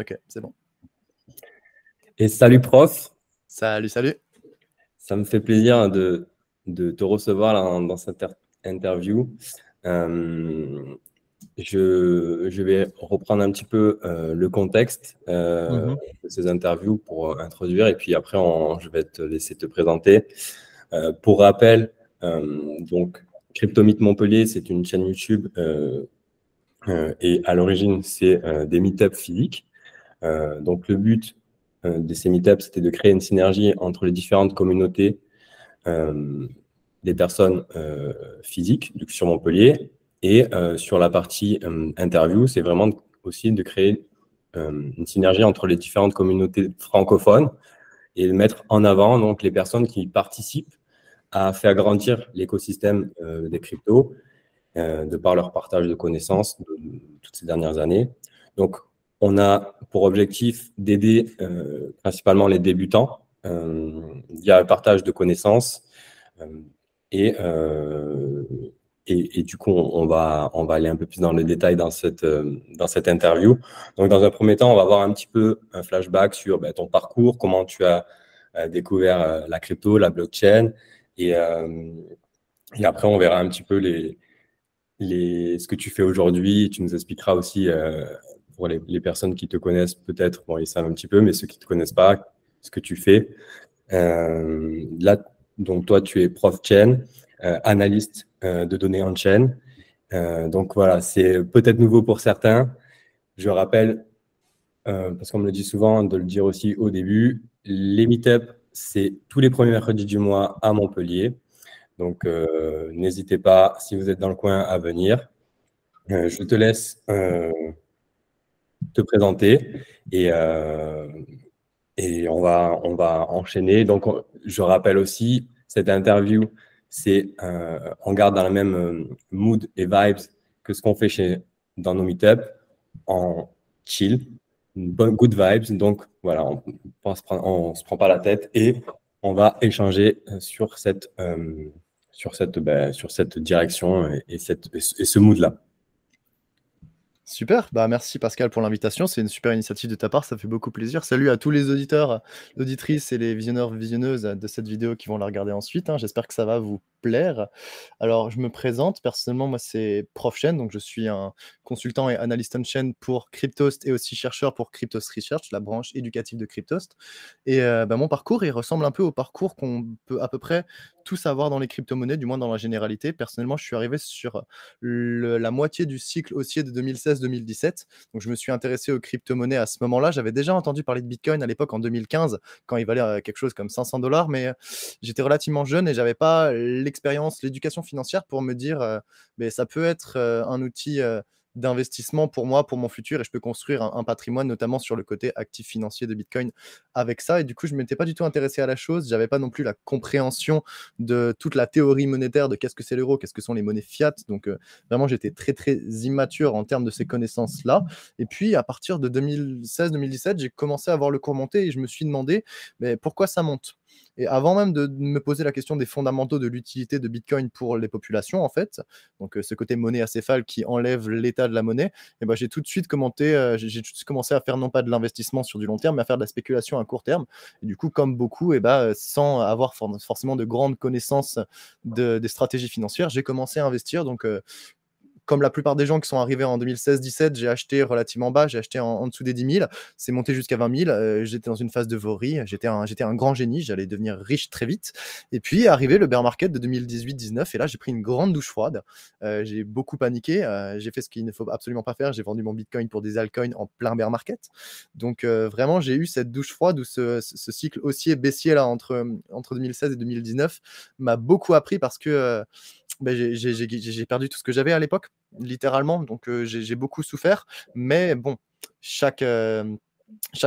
Ok, c'est bon. Et salut prof. Salut, salut. Ça me fait plaisir de, de te recevoir dans cette interview. Euh, je, je, vais reprendre un petit peu euh, le contexte euh, mhm. de ces interviews pour introduire et puis après je vais te laisser te présenter. pour rappel, donc Cryptomite Montpellier, c'est une chaîne YouTube et à l'origine c'est des meet-ups physiques. Donc le but de ces meet-ups c'était de créer une synergie entre les différentes communautés des personnes physiques sur Montpellier et euh, sur la partie euh, interview, c'est vraiment aussi de créer euh, une synergie entre les différentes communautés francophones et de mettre en avant donc les personnes qui participent à faire grandir l'écosystème des cryptos de par leur partage de connaissances toutes ces dernières années. Donc, on a pour objectif d'aider principalement les débutants via le partage de connaissances et et, du coup, on va, on va aller un peu plus dans le détail dans cette, euh, dans cette interview. Donc, dans un premier temps, on va voir un petit peu un flashback sur ben, ton parcours, comment tu as euh, découvert euh, la crypto, la blockchain. Et, et après, on verra un petit peu les, les, ce que tu fais aujourd'hui. Tu nous expliqueras aussi, pour les, personnes qui te connaissent, peut-être, bon, ils savent un petit peu, mais ceux qui ne te connaissent pas, ce que tu fais. là, donc, toi, tu es prof chain, analyste euh, de données en chaîne. Euh, donc voilà, c'est peut-être nouveau pour certains. Je rappelle, euh, parce qu'on me le dit souvent, de le dire aussi au début, les meet-up, c'est tous les premiers mercredis du mois à Montpellier. Donc n'hésitez pas, si vous êtes dans le coin, à venir. je te laisse te présenter et, et on, va, on va enchaîner. Donc, je rappelle aussi, cette interview, c'est euh, on garde dans la même euh, mood et vibes que ce qu'on fait chez, dans nos meet-up en chill, bonne good vibes. Donc voilà, on ne se prend pas la tête et on va échanger euh, sur cette, sur cette, ben, sur cette direction et, cette, et ce mood-là. Super, bah merci Pascal pour l'invitation, c'est une super initiative de ta part, ça fait beaucoup plaisir. Salut à tous les auditeurs, auditrices et les visionneurs, visionneuses de cette vidéo qui vont la regarder ensuite. Hein. J'espère que ça va vous plaire. Alors, je me présente, personnellement, moi c'est Prof Chain, donc je suis un consultant et analyste en chaîne pour Cryptost et aussi chercheur pour Cryptost Research, la branche éducative de Cryptost. Et euh, bah, mon parcours, il ressemble un peu au parcours qu'on peut à peu près tous avoir dans les crypto-monnaies, du moins dans la généralité. Personnellement, je suis arrivé sur la moitié du cycle haussier de 2016-2017. Donc, je me suis intéressé aux crypto-monnaies à ce moment-là. J'avais déjà entendu parler de Bitcoin à l'époque en 2015, quand il valait euh, quelque chose comme 500 dollars, mais euh, j'étais relativement jeune et j'avais pas l'expérience, l'éducation financière pour me dire, mais euh, ben, ça peut être un outil d'investissement pour moi, pour mon futur, et je peux construire un, patrimoine, notamment sur le côté actif financier de Bitcoin avec ça. Et du coup, je ne m'étais pas du tout intéressé à la chose. J'avais pas non plus la compréhension de toute la théorie monétaire de qu'est-ce que c'est l'euro, qu'est-ce que sont les monnaies fiat. Donc, euh, vraiment, j'étais très, très immature en termes de ces connaissances-là. Et puis, à partir de 2016-2017, j'ai commencé à voir le cours monter et je me suis demandé mais pourquoi ça monte? Et avant même de me poser la question des fondamentaux de l'utilité de Bitcoin pour les populations, en fait, donc euh, ce côté monnaie acéphale qui enlève l'état de la monnaie, et eh ben, j'ai tout de suite commenté, euh, j'ai tout de suite commencé à faire non pas de l'investissement sur du long terme, mais à faire de la spéculation à court terme. Et du coup, comme beaucoup, et eh ben, sans avoir forcément de grandes connaissances de, des stratégies financières, j'ai commencé à investir. Donc, euh, comme la plupart des gens qui sont arrivés en 2016-17, j'ai acheté relativement bas, j'ai acheté en, dessous des 10 000, c'est monté jusqu'à 20 000. Euh, j'étais dans une phase de vorie, j'étais un, grand génie, j'allais devenir riche très vite. Et puis arrivé le bear market de 2018-19, et là j'ai pris une grande douche froide. Euh, j'ai beaucoup paniqué, euh, j'ai fait ce qu'il ne faut absolument pas faire, j'ai vendu mon bitcoin pour des altcoins en plein bear market. Donc vraiment, j'ai eu cette douche froide où ce, cycle haussier baissier là entre 2016 et 2019 m'a beaucoup appris parce que bah, j'ai perdu tout ce que j'avais à l'époque, littéralement. Donc, j'ai beaucoup souffert. Mais bon, chaque,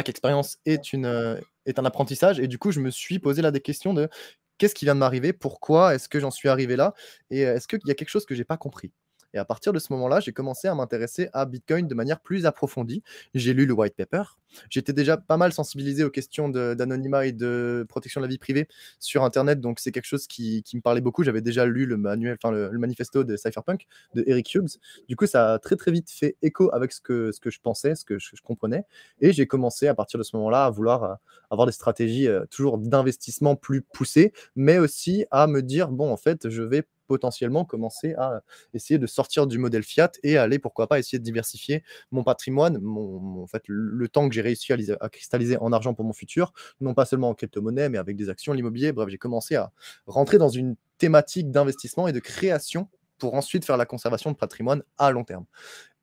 expérience est un apprentissage. Et du coup, je me suis posé là des questions de qu'est-ce qui vient de m'arriver? Pourquoi est-ce que j'en suis arrivé là? Et est-ce qu'il y a quelque chose que j'ai pas compris? Et à partir de ce moment-là, j'ai commencé à m'intéresser à Bitcoin de manière plus approfondie. J'ai lu le white paper. J'étais déjà pas mal sensibilisé aux questions d'anonymat et de protection de la vie privée sur Internet, donc c'est quelque chose qui, me parlait beaucoup. J'avais déjà lu le manuel, enfin le, manifesto de Cypherpunk de Eric Hughes. Du coup, ça a très très vite fait écho avec ce que, ce que je pensais, ce que je, comprenais. Et j'ai commencé à partir de ce moment-là à vouloir euh, avoir des stratégies euh, toujours d'investissement plus poussées, mais aussi à me dire, bon, en fait, je vais potentiellement commencer à essayer de sortir du modèle fiat et aller, pourquoi pas, essayer de diversifier mon patrimoine, en fait, le temps que j'ai réussi à, cristalliser en argent pour mon futur, non pas seulement en crypto-monnaie, mais avec des actions, l'immobilier. Bref, j'ai commencé à rentrer dans une thématique d'investissement et de création pour ensuite faire la conservation de patrimoine à long terme.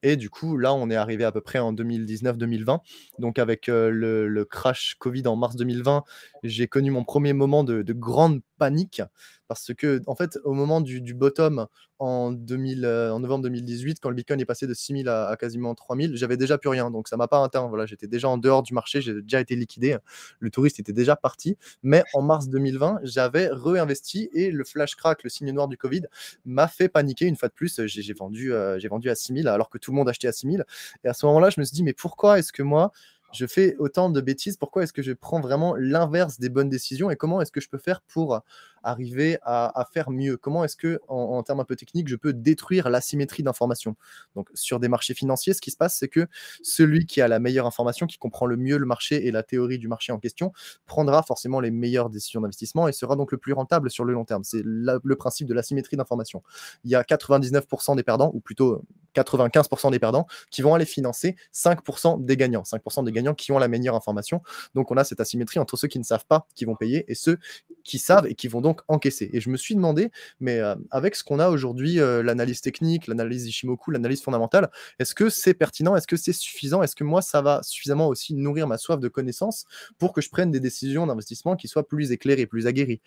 Et du coup, là, on est arrivé à peu près en 2019-2020. Donc, avec euh, le, crash Covid en mars 2020, j'ai connu mon premier moment de grande panique parce que, en fait, au moment du, bottom en, 2000, euh, en novembre 2018, quand le Bitcoin est passé de 6000 à, à quasiment 3000, j'avais déjà plus rien. Donc, ça m'a pas atteint. Voilà, j'étais déjà en dehors du marché, j'ai déjà été liquidé. Le touriste était déjà parti. Mais en mars 2020, j'avais réinvesti et le flash crack, le signe noir du Covid, m'a fait paniquer une fois de plus. J'ai vendu, euh, j'ai vendu à 6000 alors que tout le monde achetait à 6000. Et à ce moment-là, je me suis dit, mais pourquoi est-ce que moi, je fais autant de bêtises Pourquoi est-ce que je prends vraiment l'inverse des bonnes décisions Et comment est-ce que je peux faire pour arriver à, faire mieux? Comment est-ce que, en, termes un peu techniques, je peux détruire l'asymétrie d'information Donc, sur des marchés financiers, ce qui se passe, c'est que celui qui a la meilleure information, qui comprend le mieux le marché et la théorie du marché en question, prendra forcément les meilleures décisions d'investissement et sera donc le plus rentable sur le long terme. C'est le principe de l'asymétrie d'information. Il y a 99% des perdants, ou plutôt 95% des perdants, qui vont aller financer 5% des gagnants. 5% des gagnants qui ont la meilleure information. Donc, on a cette asymétrie entre ceux qui ne savent pas, qui vont payer, et ceux qui savent et qui vont donc encaisser. Et je me suis demandé, mais euh, avec ce qu'on a aujourd'hui, euh, l'analyse technique, l'analyse Ishimoku, l'analyse fondamentale, est-ce que c'est pertinent? Est-ce que c'est suffisant? Est-ce que moi, ça va suffisamment aussi nourrir ma soif de connaissances pour que je prenne des décisions d'investissement qui soient plus éclairées, plus aguerries?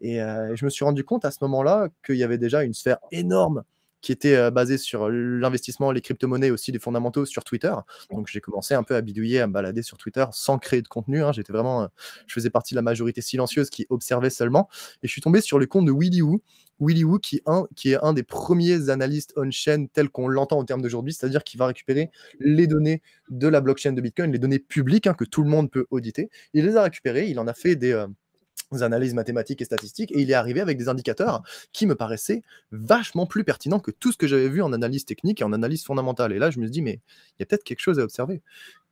Et, euh, je me suis rendu compte à ce moment-là qu'il y avait déjà une sphère énorme qui était euh, basé sur l'investissement, les crypto-monnaies, aussi des fondamentaux sur Twitter. Donc j'ai commencé un peu à bidouiller, à me balader sur Twitter sans créer de contenu. Hein. J'étais vraiment, euh, je faisais partie de la majorité silencieuse qui observait seulement. Et je suis tombé sur le compte de Willy Woo. Willy Woo, qui, un, qui est un des premiers analystes on-chain tel qu'on l'entend au terme d'aujourd'hui, c'est-à-dire qu'il va récupérer les données de la blockchain de Bitcoin, les données publiques hein, que tout le monde peut auditer. Il les a récupérées, il en a fait des, euh, analyses mathématiques et statistiques, et il est arrivé avec des indicateurs qui me paraissaient vachement plus pertinents que tout ce que j'avais vu en analyse technique et en analyse fondamentale. Et là, je me suis dit, mais il y a peut-être quelque chose à observer.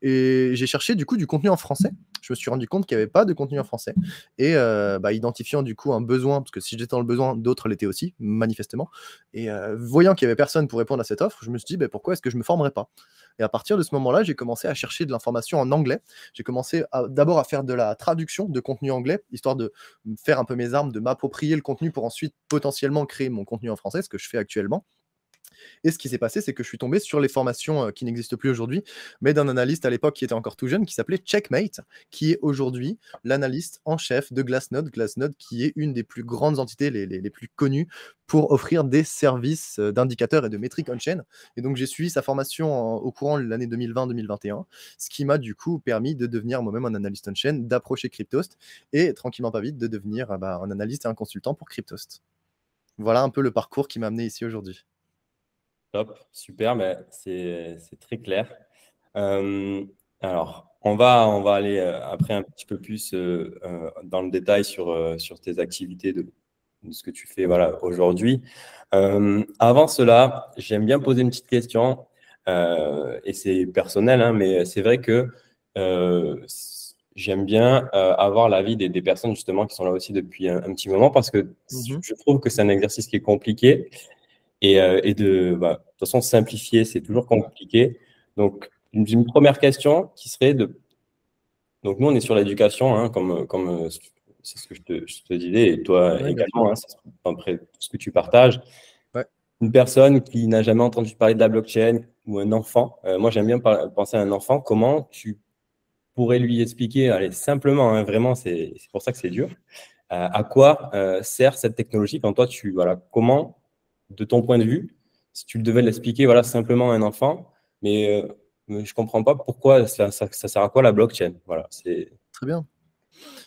Et j'ai cherché du coup du contenu en français. Je me suis rendu compte qu'il n'y avait pas de contenu en français. Et euh, bah, identifiant du coup un besoin, parce que si j'étais dans le besoin, d'autres l'étaient aussi, manifestement. Et euh, voyant qu'il n'y avait personne pour répondre à cette offre, je me suis dit, bah, pourquoi est-ce que je ne me formerais pas? Et à partir de ce moment-là, j'ai commencé à chercher de l'information en anglais. J'ai commencé d'abord à faire de la traduction de contenu anglais, histoire de faire un peu mes armes, de m'approprier le contenu pour ensuite potentiellement créer mon contenu en français, ce que je fais actuellement. Et ce qui s'est passé, c'est que je suis tombé sur les formations euh, qui n'existent plus aujourd'hui, mais d'un analyste à l'époque qui était encore tout jeune, qui s'appelait Checkmate, qui est aujourd'hui l'analyste en chef de Glassnode. Glassnode, qui est une des plus grandes entités, les, plus connues, pour offrir des services euh, d'indicateurs et de métriques on-chain. Et donc, j'ai suivi sa formation au courant de l'année 2020-2021, ce qui m'a du coup permis de devenir moi-même un analyste on-chain, d'approcher Cryptost et tranquillement pas vite de devenir euh, bah, un analyste et un consultant pour Cryptost. Voilà un peu le parcours qui m'a amené ici aujourd'hui. Top, super, mais c'est très clair. Euh, alors, on va, on va aller euh, après un petit peu plus euh, dans le détail sur, sur tes activités, de, ce que tu fais voilà, aujourd'hui. avant cela, j'aime bien poser une petite question, et c'est personnel, hein, mais c'est vrai que j'aime bien avoir l'avis des, des, personnes justement qui sont là aussi depuis un, petit moment parce que mmh je trouve que c'est un exercice qui est compliqué et, euh, et de, bah, de toute façon, simplifier, c'est toujours compliqué. Donc, une, première question qui serait de. Donc, nous, on est sur l'éducation, hein, comme, comme euh, c'est ce que je te, je te, disais, et toi également, hein, ce que tu partages. Ouais. Une personne qui n'a jamais entendu parler de la blockchain ou un enfant, euh, moi j'aime bien penser à un enfant, comment tu pourrais lui expliquer, allez, simplement, hein, vraiment, c'est pour ça que c'est dur, à quoi sert cette technologie quand toi tu, voilà, comment de ton point de vue, si tu devais l'expliquer voilà, simplement à un enfant, mais, euh, je ne comprends pas pourquoi ça, sert à quoi la blockchain. Voilà, c'est... Très bien.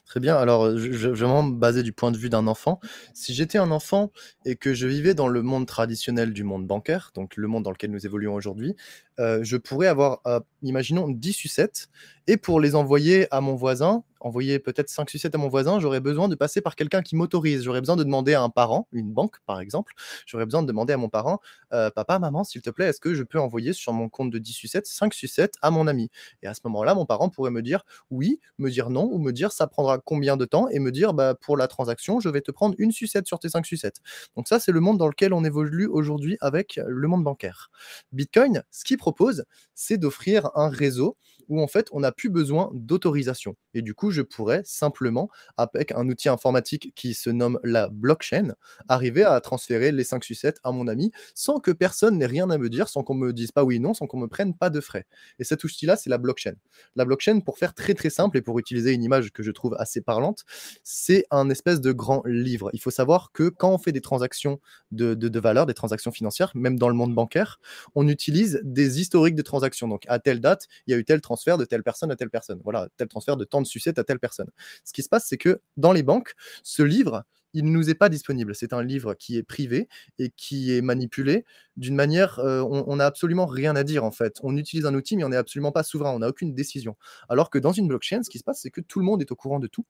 Très bien. Alors, je, je, vais vraiment me baser du point de vue d'un enfant. Si j'étais un enfant et que je vivais dans le monde traditionnel du monde bancaire, donc le monde dans lequel nous évoluons aujourd'hui, euh, je pourrais avoir, euh, imaginons, 10 sucettes, et pour les envoyer à mon voisin, envoyer peut-être 5 sucettes à mon voisin, j'aurais besoin de passer par quelqu'un qui m'autorise. J'aurais besoin de demander à un parent, une banque par exemple, j'aurais besoin de demander à mon parent, euh, papa, maman, s'il te plaît, est-ce que je peux envoyer sur mon compte de 10 sucettes 5 sucettes à mon ami? Et à ce moment-là, mon parent pourrait me dire oui, me dire non, ou me dire ça prendra combien de temps, et me dire bah, pour la transaction, je vais te prendre une sucette sur tes 5 sucettes. Donc ça, c'est le monde dans lequel on évolue aujourd'hui avec le monde bancaire. Bitcoin, ce qui propose, c'est d'offrir un réseau où en fait on n'a plus besoin d'autorisation. Et du coup, je pourrais simplement, avec un outil informatique qui se nomme la blockchain, arriver à transférer les 5 sucettes à mon ami sans que personne n'ait rien à me dire, sans qu'on me dise pas oui, non, sans qu'on me prenne pas de frais. Et cet outil-là, c'est la blockchain. La blockchain, pour faire très très simple et pour utiliser une image que je trouve assez parlante, c'est un espèce de grand livre. Il faut savoir que quand on fait des transactions de, de, valeur, des transactions financières, même dans le monde bancaire, on utilise des historiques de transactions. Donc à telle date, il y a eu tel transfert de telle personne à telle personne. Voilà, tel transfert de tant de sucettes à telle personne. Ce qui se passe, c'est que dans les banques, ce livre, il ne nous est pas disponible. C'est un livre qui est privé et qui est manipulé d'une manière, euh, on n'a absolument rien à dire en fait. On utilise un outil, mais on n'est absolument pas souverain, on n'a aucune décision. Alors que dans une blockchain, ce qui se passe, c'est que tout le monde est au courant de tout.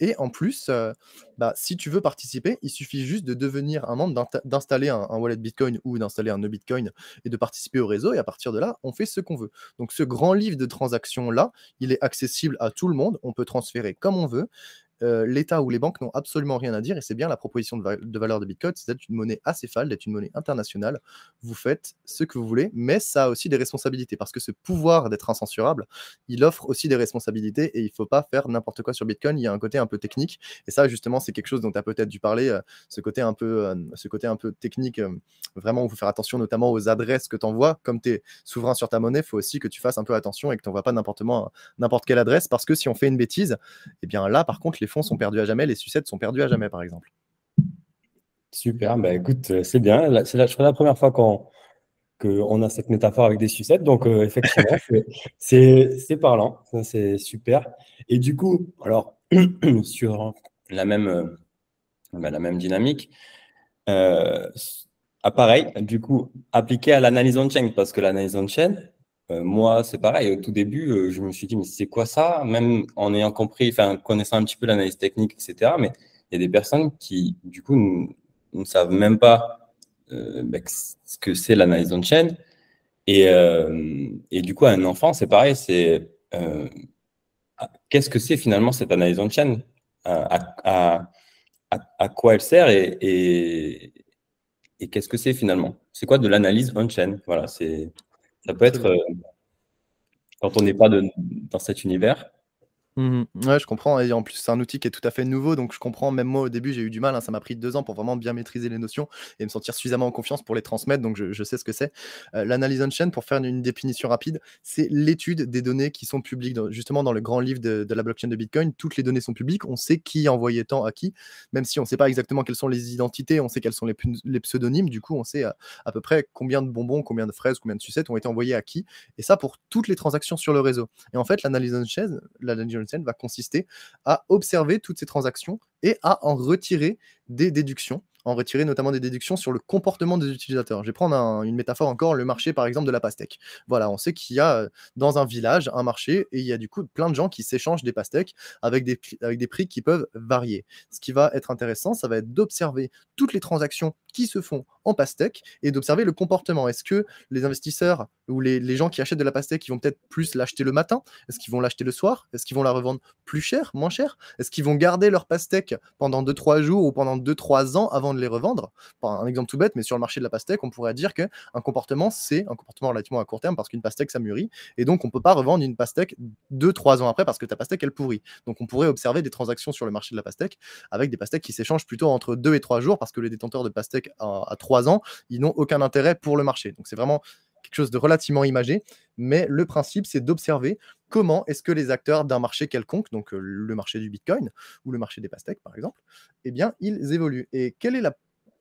Et en plus, euh, bah, si tu veux participer, il suffit juste de devenir un membre, d'installer un, wallet Bitcoin ou d'installer un no Bitcoin et de participer au réseau. Et à partir de là, on fait ce qu'on veut. Donc ce grand livre de transactions-là, il est accessible à tout le monde. On peut transférer comme on veut. Euh, l'État ou les banques n'ont absolument rien à dire et c'est bien la proposition de, valeur de Bitcoin, c'est d'être une monnaie acéphale, d'être une monnaie internationale. Vous faites ce que vous voulez, mais ça a aussi des responsabilités parce que ce pouvoir d'être incensurable, il offre aussi des responsabilités et il ne faut pas faire n'importe quoi sur Bitcoin. Il y a un côté un peu technique et ça, justement, c'est quelque chose dont tu as peut-être dû parler, euh, ce, côté un peu, euh, ce côté un peu technique. vraiment, il faut faire attention notamment aux adresses que tu envoies. Comme tu es souverain sur ta monnaie, il faut aussi que tu fasses un peu attention et que tu n'envoies pas n'importe quelle adresse parce que si on fait une bêtise, et eh bien là, par contre, les fonds sont perdus à jamais, les sucettes sont perdues à jamais, par exemple. Super, bah écoute, euh, c'est bien. C'est la, la première fois qu'on qu'on a cette métaphore avec des sucettes. Donc, euh, effectivement, c'est parlant. C'est super. Et du coup, alors, sur la même, euh, bah, la même dynamique, euh, pareil, du coup, appliqué à l'analyse on-chain, parce que l'analyse on-chain, euh, moi, c'est pareil. Au tout début, euh, je me suis dit, mais c'est quoi ça? Même en ayant compris, enfin, connaissant un petit peu l'analyse technique, etc. Mais il y a des personnes qui, du coup, ne savent même pas euh, bah, ce que c'est l'analyse on-chain. Et, et, du coup, un enfant, c'est pareil. C'est qu'est-ce que c'est finalement cette analyse on-chain? À, à, quoi elle sert et, et, et qu'est-ce que c'est finalement? C'est quoi de l'analyse on-chain? Voilà, c'est ça peut être, euh, quand on n'est pas dans cet univers, Mmh ouais, je comprends et en plus, c'est un outil qui est tout à fait nouveau, donc je comprends. Même moi, au début, j'ai eu du mal, hein, ça m'a pris deux ans pour vraiment bien maîtriser les notions et me sentir suffisamment en confiance pour les transmettre, donc je je sais ce que c'est. Euh, l'analyse on-chain, pour faire une définition rapide, c'est l'étude des données qui sont publiques justement dans le grand livre de la blockchain de Bitcoin, toutes les données sont publiques. On sait qui a envoyé tant à qui, même si on ne sait pas exactement quelles sont les identités, on sait quels sont les pseudonymes. Du coup, on sait, à à peu près combien de bonbons, combien de fraises, combien de sucettes ont été envoyés à qui et ça pour toutes les transactions sur le réseau et en fait, l'analyse on-chain va consister à observer toutes ces transactions et à en retirer des déductions en retirer notamment des déductions sur le comportement des utilisateurs. Je vais prendre une métaphore encore, le marché par exemple de la pastèque. Voilà, on sait qu'il y a euh, dans un village un marché et il y a du coup plein de gens qui s'échangent des pastèques avec des, avec des prix qui peuvent varier. Ce qui va être intéressant, ça va être d'observer toutes les transactions qui se font en pastèque et d'observer le comportement. Est-ce que les investisseurs ou les, gens qui achètent de la pastèque, ils vont peut-être plus l'acheter le matin? Est-ce qu'ils vont l'acheter le soir? Est-ce qu'ils vont la revendre plus cher, moins cher? Est-ce qu'ils vont garder leur pastèque pendant 2-3 jours ou pendant 2-3 ans avant de les revendre? Un exemple tout bête, mais sur le marché de la pastèque, on pourrait dire qu'un comportement, c'est un comportement relativement à court terme parce qu'une pastèque, ça mûrit. Et donc, on ne peut pas revendre une pastèque 2-3 ans après parce que ta pastèque, elle pourrit. Donc, on pourrait observer des transactions sur le marché de la pastèque avec des pastèques qui s'échangent plutôt entre 2 et 3 jours parce que les détenteurs de pastèques à, à 3 ans, ils n'ont aucun intérêt pour le marché. Donc, c'est vraiment quelque chose de relativement imagé, mais le principe, c'est d'observer comment est-ce que les acteurs d'un marché quelconque, donc le marché du Bitcoin ou le marché des pastèques par exemple, eh bien, ils évoluent. Et quelle est la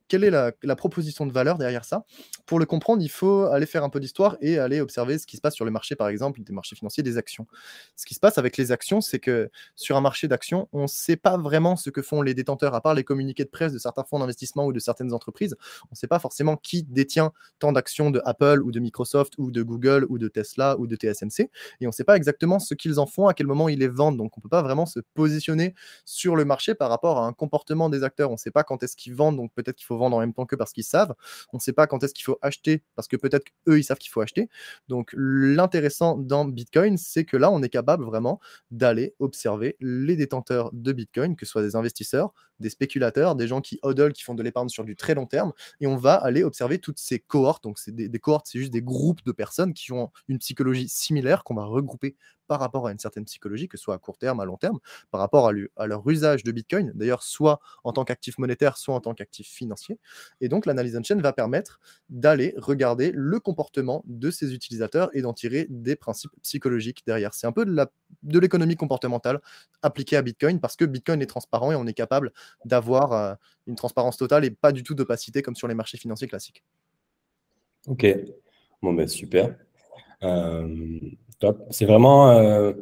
quelle est la, proposition de valeur derrière ça? Pour le comprendre, il faut aller faire un peu d'histoire et aller observer ce qui se passe sur le marché, par exemple, des marchés financiers, des actions. Ce qui se passe avec les actions, c'est que sur un marché d'actions, on ne sait pas vraiment ce que font les détenteurs, à part les communiqués de presse de certains fonds d'investissement ou de certaines entreprises. On ne sait pas forcément qui détient tant d'actions de Apple ou de Microsoft ou de Google ou de Tesla ou de TSMC. Et on ne sait pas exactement ce qu'ils en font, à quel moment ils les vendent. Donc on ne peut pas vraiment se positionner sur le marché par rapport à un comportement des acteurs. On ne sait pas quand est-ce qu'ils vendent, donc peut-être qu'il faut en même temps que parce qu'ils savent. On ne sait pas quand est-ce qu'il faut acheter, parce que peut-être qu'eux, ils savent qu'il faut acheter. Donc l'intéressant dans Bitcoin, c'est que là, on est capable vraiment d'aller observer les détenteurs de Bitcoin, que ce soit des investisseurs, des spéculateurs, des gens qui hodl, qui font de l'épargne sur du très long terme, et on va aller observer toutes ces cohortes. Donc c'est des cohortes, c'est juste des groupes de personnes qui ont une psychologie similaire qu'on va regrouper par rapport à une certaine psychologie, que ce soit à court terme, à long terme, par rapport à, leur usage de Bitcoin, d'ailleurs soit en tant qu'actif monétaire, soit en tant qu'actif financier. Et donc l'analyse on-chain va permettre d'aller regarder le comportement de ces utilisateurs et d'en tirer des principes psychologiques derrière. C'est un peu de l'économie comportementale appliquée à Bitcoin parce que Bitcoin est transparent et on est capable d'avoir euh, une transparence totale et pas du tout d'opacité comme sur les marchés financiers classiques. Ok, bon ben super. Euh, c'est vraiment, euh,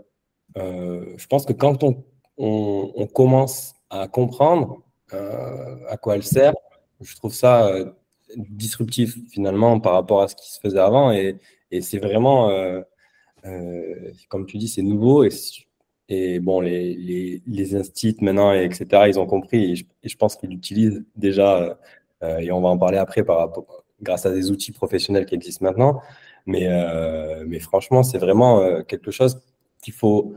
euh, je pense que quand on, commence à comprendre euh, à quoi elle sert, je trouve ça disruptif finalement par rapport à ce qui se faisait avant. Et, c'est vraiment, comme tu dis, c'est nouveau. Et, bon, les, les, instituts maintenant, etc., ils ont compris. Et je, pense qu'ils l'utilisent déjà. et on va en parler après grâce à des outils professionnels qui existent maintenant. Mais, euh, mais franchement, c'est vraiment euh, quelque chose qu'il faut.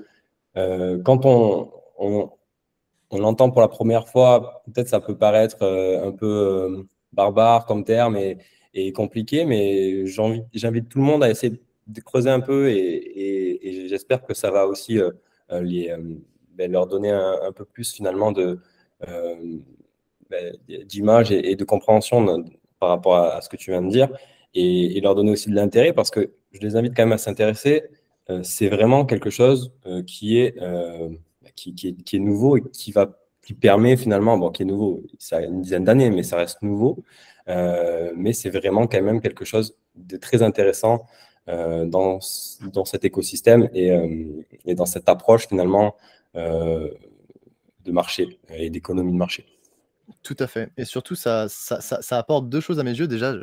Euh, quand on, on, on l'entend pour la première fois, peut-être ça peut paraître un peu barbare comme terme et, compliqué, mais j'invite tout le monde à essayer de creuser un peu et, j'espère que ça va aussi les, ben, leur donner un, peu plus finalement de ben, d'image et, de compréhension par rapport à, ce que tu viens de dire et, leur donner aussi de l'intérêt parce que je les invite quand même à s'intéresser. Euh, c'est vraiment quelque chose euh, qui, est, euh, qui, est, qui, est, nouveau et qui, va, qui permet finalement, bon, qui est nouveau, ça a une dizaine d'années, mais ça reste nouveau. mais c'est vraiment quand même quelque chose de très intéressant dans, dans cet écosystème et, et, dans cette approche finalement de marché et d'économie de marché. Tout à fait. Et surtout, ça, ça, apporte deux choses à mes yeux. Déjà,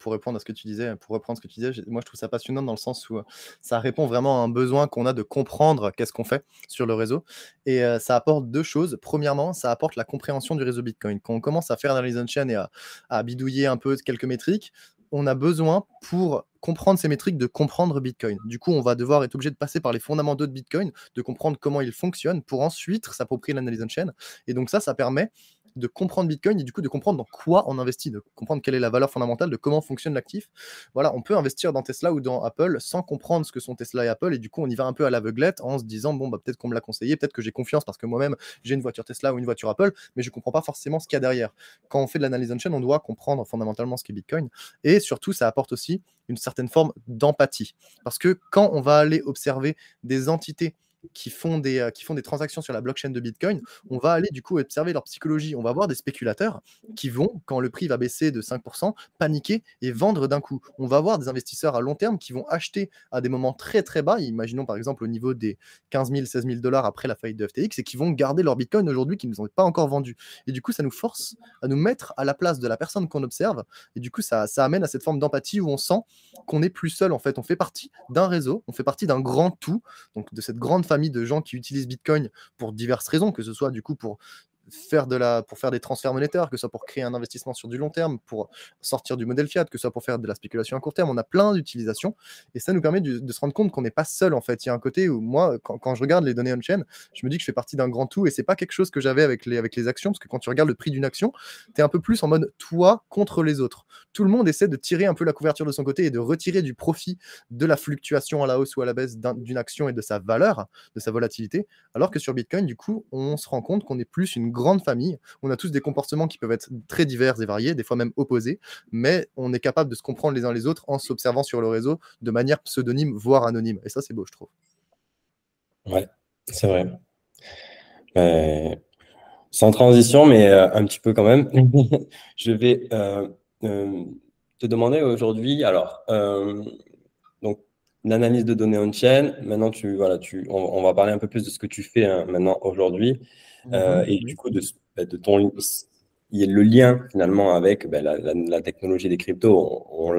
pour répondre à ce que tu disais, pour reprendre ce que tu disais, moi je trouve ça passionnant dans le sens où ça répond vraiment à un besoin qu'on a de comprendre qu'est-ce qu'on fait sur le réseau. Et ça apporte deux choses. Premièrement, ça apporte la compréhension du réseau Bitcoin. Quand on commence à faire l'analyse on-chain et à, à bidouiller un peu quelques métriques, on a besoin pour comprendre ces métriques de comprendre Bitcoin. Du coup, on va devoir être obligé de passer par les fondamentaux de Bitcoin, de comprendre comment il fonctionne pour ensuite s'approprier l'analyse on-chain. Et donc ça, ça permet de comprendre Bitcoin et du coup de comprendre dans quoi on investit, de comprendre quelle est la valeur fondamentale, de comment fonctionne l'actif. Voilà, on peut investir dans Tesla ou dans Apple sans comprendre ce que sont Tesla et Apple et du coup on y va un peu à l'aveuglette en se disant bon bah peut-être qu'on me l'a conseillé, peut-être que j'ai confiance parce que moi-même j'ai une voiture Tesla ou une voiture Apple, mais je comprends pas forcément ce qu'il y a derrière. Quand on fait de l'analyse on chain, on doit comprendre fondamentalement ce qu'est Bitcoin et surtout ça apporte aussi une certaine forme d'empathie parce que quand on va aller observer des entités qui font, des, euh, qui font des transactions sur la blockchain de Bitcoin, on va aller du coup observer leur psychologie. On va voir des spéculateurs qui vont, quand le prix va baisser de 5%, paniquer et vendre d'un coup. On va voir des investisseurs à long terme qui vont acheter à des moments très très bas, imaginons par exemple au niveau des 15 000, 16 000 dollars après la faillite de FTX, et qui vont garder leur Bitcoin aujourd'hui qui ne nous ont pas encore vendu. Et du coup, ça nous force à nous mettre à la place de la personne qu'on observe. Et du coup, ça, ça amène à cette forme d'empathie où on sent qu'on n'est plus seul en fait. On fait partie d'un réseau, on fait partie d'un grand tout, donc de cette grande famille de gens qui utilisent Bitcoin pour diverses raisons, que ce soit du coup pour faire, de la, pour faire des transferts monétaires, que ce soit pour créer un investissement sur du long terme, pour sortir du modèle fiat, que ce soit pour faire de la spéculation à court terme. On a plein d'utilisations et ça nous permet de, se rendre compte qu'on n'est pas seul en fait. Il y a un côté où moi, quand, je regarde les données on-chain, je me dis que je fais partie d'un grand tout et c'est pas quelque chose que j'avais avec les, avec les actions parce que quand tu regardes le prix d'une action, tu es un peu plus en mode toi contre les autres. Tout le monde essaie de tirer un peu la couverture de son côté et de retirer du profit de la fluctuation à la hausse ou à la baisse d'une action et de sa valeur, de sa volatilité, alors que sur Bitcoin, du coup, on se rend compte qu'on est plus une grande famille. On a tous des comportements qui peuvent être très divers et variés, des fois même opposés, mais on est capable de se comprendre les uns les autres en s'observant sur le réseau de manière pseudonyme, voire anonyme. Et ça, c'est beau, je trouve. Ouais, c'est vrai. Euh, sans transition, mais un petit peu quand même. je vais te demander aujourd'hui, alors, donc, l'analyse de données on-chain. Maintenant, tu, voilà, tu, on, va parler un peu plus de ce que tu fais hein, maintenant aujourd'hui. Mhm. et du coup, de, bah, de ton il y a le lien finalement avec ben, la, technologie des cryptos, on, on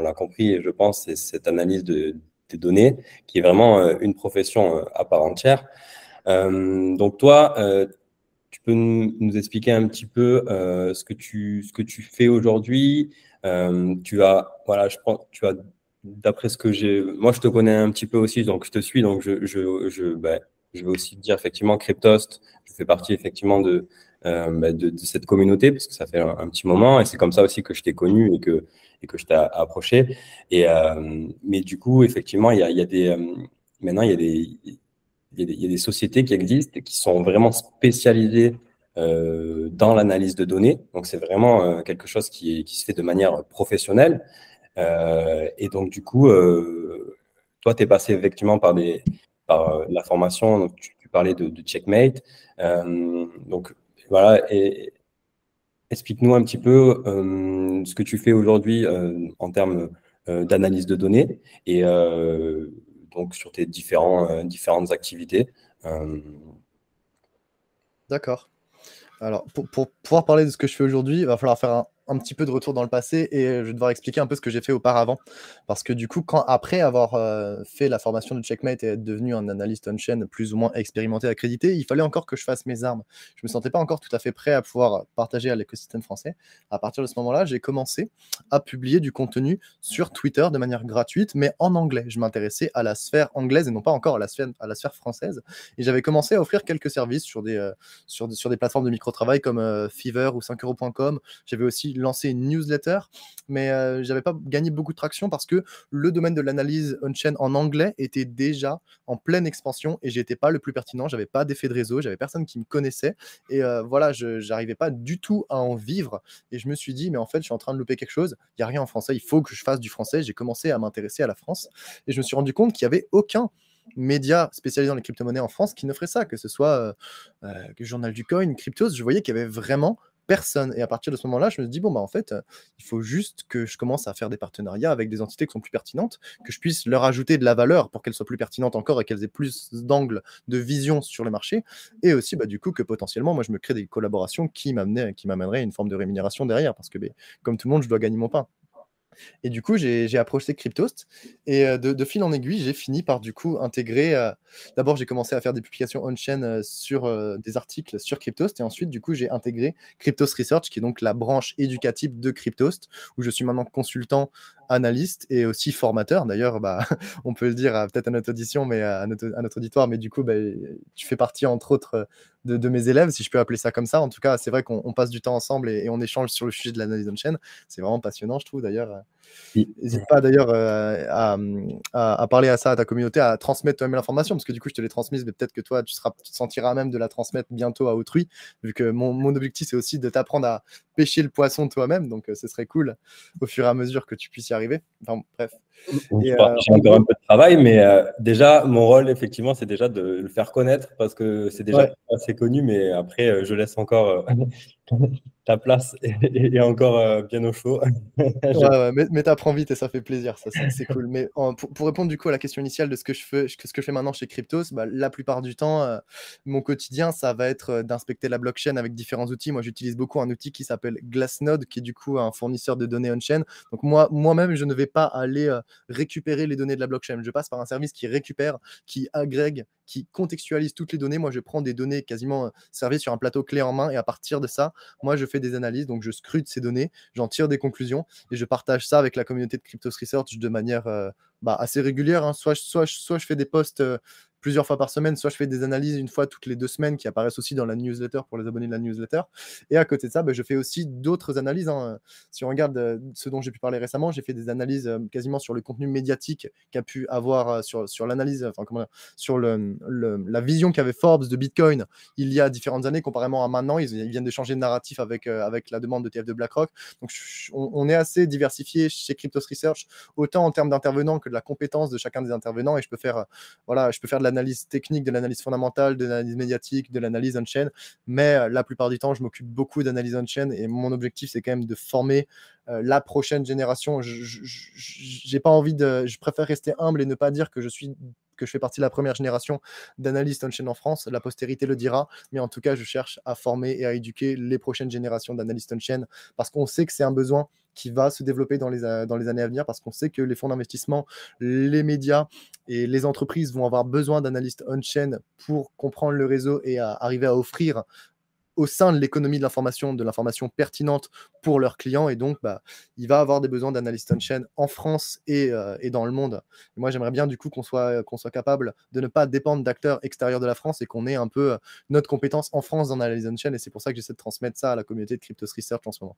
l'a compris, je pense, c'est cette analyse de, des données qui est vraiment euh, une profession euh, à part entière. Euh, donc toi, tu peux nous, expliquer un petit peu ce, que tu, ce que tu fais aujourd'hui. tu as, voilà, je prends, tu as, d'après ce que j'ai, moi je te connais un petit peu aussi, donc je te suis, donc je, je, je, ben, je vais aussi dire effectivement Cryptost, je fais partie effectivement de, euh, bah, de, cette communauté, parce que ça fait un, petit moment, et c'est comme ça aussi que je t'ai connu et que, et que je t'ai approché. Et, euh, mais du coup, effectivement, il y a, y a, des, euh, maintenant, il y, y sociétés qui existent qui sont vraiment spécialisées dans l'analyse de données. Donc, c'est vraiment quelque chose qui, qui, se fait de manière professionnelle. et donc, du coup, toi, tu es passé effectivement par, des, par la formation, donc tu, parlais de, Checkmate. donc, voilà, explique-nous un petit peu euh, ce que tu fais aujourd'hui euh, en termes euh, d'analyse de données et donc sur tes différents, différentes activités. D'accord. Alors, pour, pour, pouvoir parler de ce que je fais aujourd'hui, il va falloir faire un, un petit peu de retour dans le passé et je vais devoir expliquer un peu ce que j'ai fait auparavant. Parce que du coup, quand après avoir euh, fait la formation de Checkmate et être devenu un analyste on-chain plus ou moins expérimenté, accrédité, il fallait encore que je fasse mes armes. Je me sentais pas encore tout à fait prêt à pouvoir partager à l'écosystème français. À partir de ce moment-là, j'ai commencé à publier du contenu sur Twitter de manière gratuite, mais en anglais. Je m'intéressais à la sphère anglaise et non pas encore à la sphère, française. Et j'avais commencé à offrir quelques services sur des, euh, sur, sur des plateformes de micro-travail comme euh, Fever ou 5euros.com. J'avais aussi lancé une newsletter, mais euh, j'avais pas gagné beaucoup de traction parce que le domaine de l'analyse on-chain en anglais était déjà en pleine expansion et j'étais pas le plus pertinent, j'avais pas d'effet de réseau, j'avais personne qui me connaissait et euh, voilà, je n'arrivais pas du tout à en vivre et je me suis dit mais en fait je suis en train de louper quelque chose, il y a rien en français, il faut que je fasse du français. J'ai commencé à m'intéresser à la France et je me suis rendu compte qu'il y avait aucun média spécialisé dans les crypto-monnaies en France qui ne ferait ça, que ce soit euh, euh le journal du coin, Cryptos, je voyais qu'il y avait vraiment personne. Et à partir de ce moment-là, je me dis, bon, bah, en fait, euh, il faut juste que je commence à faire des partenariats avec des entités qui sont plus pertinentes, que je puisse leur ajouter de la valeur pour qu'elles soient plus pertinentes encore et qu'elles aient plus d'angles de vision sur le marché. Et aussi, bah, du coup, que potentiellement, moi, je me crée des collaborations qui m'amèneraient une forme de rémunération derrière. Parce que, bah, comme tout le monde, je dois gagner mon pain. Et du coup, j'ai approché Cryptost. Et euh, de, fil en aiguille, j'ai fini par du coup intégrer. Euh, d'abord, j'ai commencé à faire des publications on-chain euh, sur des articles sur Cryptost. Et ensuite, du coup, j'ai intégré Cryptost Research, qui est donc la branche éducative de Cryptost, où je suis maintenant consultant analyste et aussi formateur. D'ailleurs, bah, on peut le dire peut-être à notre audition, mais à notre, auditoire, mais du coup, bah, tu fais partie entre autres de, mes élèves, si je peux appeler ça comme ça. En tout cas, c'est vrai qu'on passe du temps ensemble et, on échange sur le sujet de l'analyse on-chain. C'est vraiment passionnant, je trouve d'ailleurs. N'hésite pas d'ailleurs euh, à, parler à ça à ta communauté, à transmettre toi-même l'information, parce que du coup, je te l'ai transmise, mais peut-être que toi, tu, seras, tu te sentiras même de la transmettre bientôt à autrui, vu que mon, mon objectif, c'est aussi de t'apprendre à pêcher le poisson toi-même, donc euh, ce serait cool au fur et à mesure que tu puisses y arriver. Enfin, bref. J'ai encore un peu de travail, mais euh, déjà, mon rôle, effectivement, c'est déjà de le faire connaître, parce que c'est déjà assez connu, mais après, je laisse encore ta place est, encore euh, bien au chaud. ouais, mais, mais t'apprends vite et ça fait plaisir, ça, c'est cool. Mais pour, répondre du coup à la question initiale de ce que je fais, ce que je fais maintenant chez Cryptos, bah, la plupart du temps, euh, mon quotidien, ça va être euh, d'inspecter la blockchain avec différents outils. Moi, j'utilise beaucoup un outil qui s'appelle Glassnode, qui est du coup un fournisseur de données on-chain. Donc moi, moi-même, je ne vais pas aller récupérer les données de la blockchain. Je passe par un service qui récupère, qui agrègue, qui contextualise toutes les données. Moi, je prends des données quasiment servies sur un plateau clé en main et à partir de ça, moi, je fais des analyses, donc je scrute ces données, j'en tire des conclusions et je partage ça avec la communauté de Cryptos Research de manière euh, bah, assez régulière. Hein. Soit, soit, soit, je fais des posts euh, plusieurs fois par semaine, soit je fais des analyses une fois toutes les deux semaines qui apparaissent aussi dans la newsletter pour les abonnés de la newsletter. Et à côté de ça, bah, je fais aussi d'autres analyses. Hein. Si on regarde euh, ce dont j'ai pu parler récemment, j'ai fait des analyses euh, quasiment sur le contenu médiatique qu'a pu avoir euh, sur, sur l'analyse, enfin comment sur le, la vision qu'avait Forbes de Bitcoin il y a différentes années comparément à maintenant. Ils, viennent de changer de narratif avec, avec la demande de TF de BlackRock. Donc on, est assez diversifié chez Cryptos Research, autant en termes d'intervenants que de la compétence de chacun des intervenants. Et je peux faire, voilà, je peux faire de l'analyse technique, de l'analyse fondamentale, de l'analyse médiatique, de l'analyse on-chain. Mais la plupart du temps, je m'occupe beaucoup d'analyse on-chain et mon objectif, c'est quand même de former la prochaine génération. Je n'ai pas envie de. Je préfère rester humble et ne pas dire que je suis que je fais partie de la première génération d'analystes on-chain en France. La postérité le dira, mais en tout cas, je cherche à former et à éduquer les prochaines générations d'analystes on-chain parce qu'on sait que c'est un besoin qui va se développer dans les, euh, dans les années à venir parce qu'on sait que les fonds d'investissement, les médias et les entreprises vont avoir besoin d'analystes on-chain pour comprendre le réseau et arriver à offrir au sein de l'économie de l'information, de l'information pertinente pour leurs clients. Et donc, bah, il va avoir des besoins d'analystes on-chain en France et, euh, dans le monde. moi, j'aimerais bien du coup qu'on soit, qu'on soit capable de ne pas dépendre d'acteurs extérieurs de la France et qu'on ait un peu euh, notre compétence en France dans l'analyse on-chain. Et c'est pour ça que j'essaie de transmettre ça à la communauté de Cryptos Research en ce moment.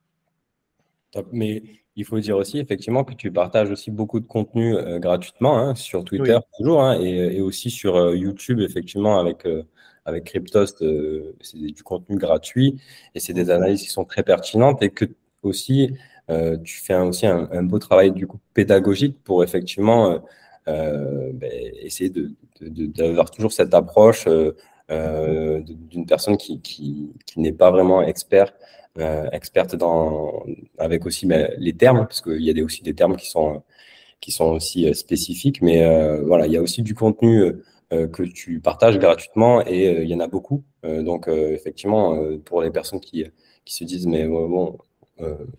Mais il faut dire aussi effectivement que tu partages aussi beaucoup de contenu euh, gratuitement hein, sur Twitter toujours hein, et, et, aussi sur YouTube effectivement avec avec Cryptost, euh, c'est du contenu gratuit et c'est des mhm. analyses qui sont très pertinentes et que aussi euh, tu fais aussi un, beau travail du coup pédagogique pour effectivement euh, ben, essayer d'avoir de, toujours cette approche d'une personne qui, qui, n'est pas vraiment expert, experte dans, avec aussi les termes, parce qu'il y a aussi des termes qui sont, qui sont aussi spécifiques, mais voilà, il y a aussi du contenu euh, que tu partages gratuitement et euh, il y en a beaucoup. Euh, donc, effectivement, pour les personnes qui, qui se disent, mais bon,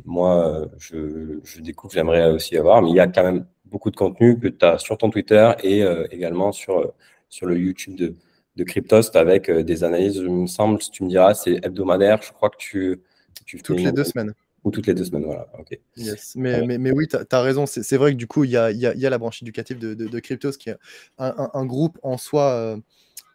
moi, je, je découvre, j'aimerais aussi avoir, mais il y a quand même beaucoup de contenu que tu as sur ton Twitter et également sur, sur le YouTube de, de Cryptost avec des analyses, il me semble, si tu me diras, c'est hebdomadaire. Je crois que tu. Tu Toutes les deux semaines. Ou toutes les deux semaines, voilà. Mais, mais, mais, oui, tu as, raison. C'est vrai que du coup, il y a, y a, la branche éducative de, de, Cryptos qui est un, un, groupe en soi. Euh,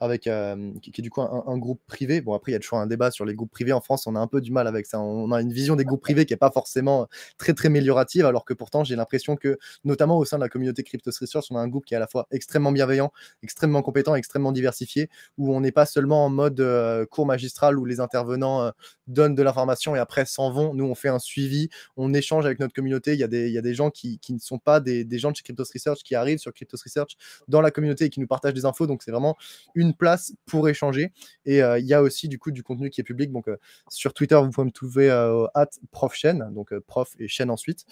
avec, euh, qui, est du coup un, groupe privé. Bon, après, il y a toujours un débat sur les groupes privés en France. On a un peu du mal avec ça. On a une vision des groupes privés qui n'est pas forcément très, très améliorative, alors que pourtant, j'ai l'impression que, notamment au sein de la communauté Cryptos Research, on a un groupe qui est à la fois extrêmement bienveillant, extrêmement compétent, extrêmement diversifié, où on n'est pas seulement en mode euh, cours magistral où les intervenants euh, donnent de l'information et après s'en vont. Nous, on fait un suivi, on échange avec notre communauté. Il y a des, il y a des gens qui, qui ne sont pas des, des gens de chez Cryptos Research qui arrivent sur Cryptos Research dans la communauté et qui nous partagent des infos. Donc, c'est vraiment une place pour échanger. Et euh, il y a aussi du coup du contenu qui est public. Donc euh, sur Twitter, vous pouvez me trouver euh, at profchaîne, donc prof et chaîne ensuite.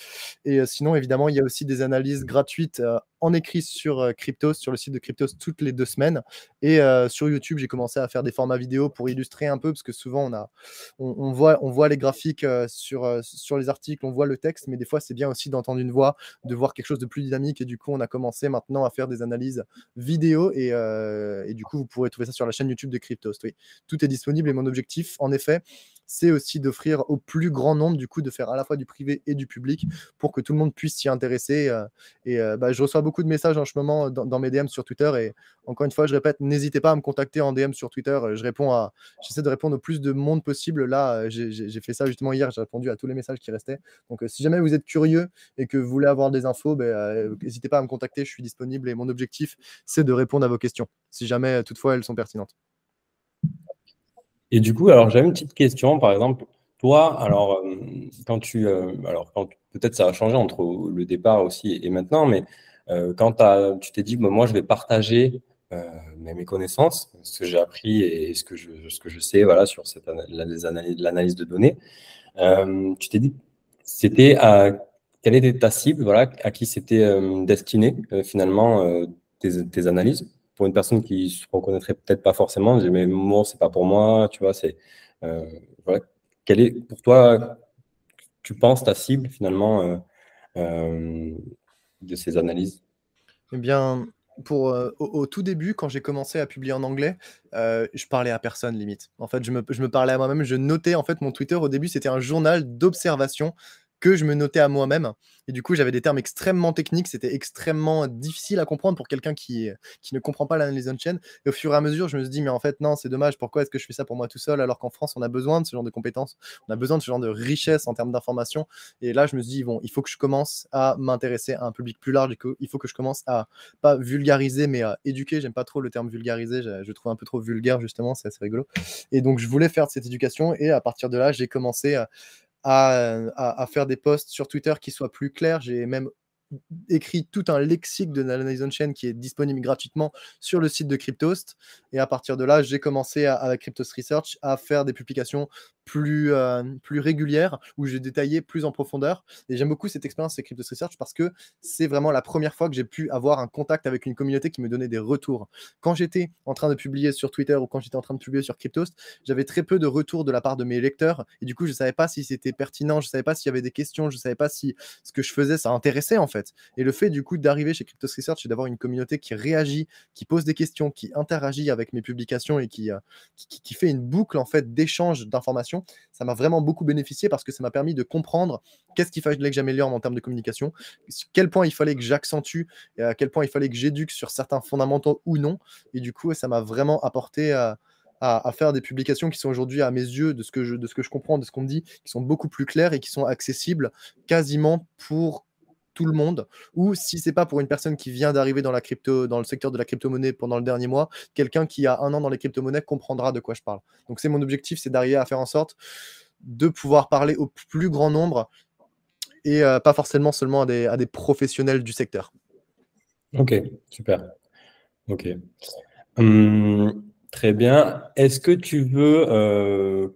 Et sinon, évidemment, il y a aussi des analyses gratuites en écrit sur Cryptos, sur le site de Cryptos toutes les deux semaines. Et sur YouTube, j'ai commencé à faire des formats vidéo pour illustrer un peu, parce que souvent on, a, on, voit, on voit les graphiques sur, sur les articles, on voit le texte, mais des fois c'est bien aussi d'entendre une voix, de voir quelque chose de plus dynamique. Et du coup, on a commencé maintenant à faire des analyses vidéo. Et, et du coup, vous pourrez trouver ça sur la chaîne YouTube de Cryptost. Oui, tout est disponible et mon objectif, en effet, c'est aussi d'offrir au plus grand nombre, du coup, de faire à la fois du privé et du public pour que tout le monde puisse s'y intéresser. Euh, et euh, bah, je reçois beaucoup de messages en ce moment dans, mes DM sur Twitter. Et encore une fois, je répète, n'hésitez pas à me contacter en DM sur Twitter. Je réponds à, j'essaie de répondre au plus de monde possible. Là, j'ai fait ça justement hier. J'ai répondu à tous les messages qui restaient. Donc, euh, si jamais vous êtes curieux et que vous voulez avoir des infos, ben, n'hésitez pas à me contacter. Je suis disponible et mon objectif, c'est de répondre à vos questions, si jamais toutefois elles sont pertinentes. Et du coup, alors j'avais une petite question, par exemple, toi, alors euh, quand tu, euh, alors peut-être ça a changé entre le départ aussi et maintenant, mais euh, quand tu t'es dit, moi je vais partager mes connaissances, ce que j'ai appris et ce que je, ce que je sais, voilà, sur cette l'analyse de données, tu t'es dit, c'était à quelle était ta cible, voilà, à qui c'était destiné finalement tes analyses? Pour une personne qui se reconnaîtrait peut-être pas forcément, je dis, mais moi, c'est pas pour moi, tu vois, c'est. Euh, voilà. Est, pour toi, tu penses ta cible finalement euh, euh, de ces analyses? Eh bien, pour, au, tout début, quand j'ai commencé à publier en anglais, je parlais à personne limite. En fait, je me parlais à moi-même. Je notais en fait mon Twitter au début, c'était un journal d'observation que je me notais à moi-même. Et du coup, j'avais des termes extrêmement techniques, c'était extrêmement difficile à comprendre pour quelqu'un qui, qui ne comprend pas l'analyse on-chain. Et au fur et à mesure, je me suis dit, mais en fait, non, c'est dommage, pourquoi est-ce que je fais ça pour moi tout seul alors qu'en France, on a besoin de ce genre de compétences, on a besoin de ce genre de richesse en termes d'information. Et là, je me suis dit, bon, il faut que je commence à m'intéresser à un public plus large, il faut que je commence à pas vulgariser, mais à éduquer. J'aime pas trop le terme vulgariser, je trouve un peu trop vulgaire, justement, c'est assez rigolo. Et donc, je voulais faire cette éducation, et à partir de là, j'ai commencé à à, faire des posts sur Twitter qui soient plus clairs. J'ai même écrit tout un lexique de l'analyse on-chain qui est disponible gratuitement sur le site de Cryptost. Et à partir de là, j'ai commencé à, avec Cryptost Research à faire des publications plus, euh, plus régulière, où j'ai détaillé plus en profondeur. Et j'aime beaucoup cette expérience avec Crypto Research parce que c'est vraiment la première fois que j'ai pu avoir un contact avec une communauté qui me donnait des retours. Quand j'étais en train de publier sur Twitter ou quand j'étais en train de publier sur Cryptost, j'avais très peu de retours de la part de mes lecteurs. Et du coup, je ne savais pas si c'était pertinent, je ne savais pas s'il y avait des questions, je ne savais pas si ce que je faisais, ça intéressait en fait. Et le fait du coup d'arriver chez Crypto Research et d'avoir une communauté qui réagit, qui pose des questions, qui interagit avec mes publications et qui, euh, qui, qui fait une boucle en fait d'échange d'informations ça m'a vraiment beaucoup bénéficié parce que ça m'a permis de comprendre qu'est-ce qu'il fallait que j'améliore en termes de communication, quel point il fallait que j'accentue et à quel point il fallait que j'éduque sur certains fondamentaux ou non. Et du coup, ça m'a vraiment apporté à, faire des publications qui sont aujourd'hui, à mes yeux, de ce, que je, de ce que je comprends, de ce qu'on me dit, qui sont beaucoup plus claires et qui sont accessibles quasiment pour tout le monde, ou si c'est pas pour une personne qui vient d'arriver dans la crypto, dans le secteur de la crypto-monnaie pendant le dernier mois, quelqu'un qui a un an dans les crypto-monnaies comprendra de quoi je parle. Donc c'est mon objectif, c'est d'arriver à faire en sorte de pouvoir parler au plus grand nombre et euh, pas forcément seulement à des, à des, professionnels du secteur. Ok, super. Ok. Hum, très bien. Est-ce que tu veux euh,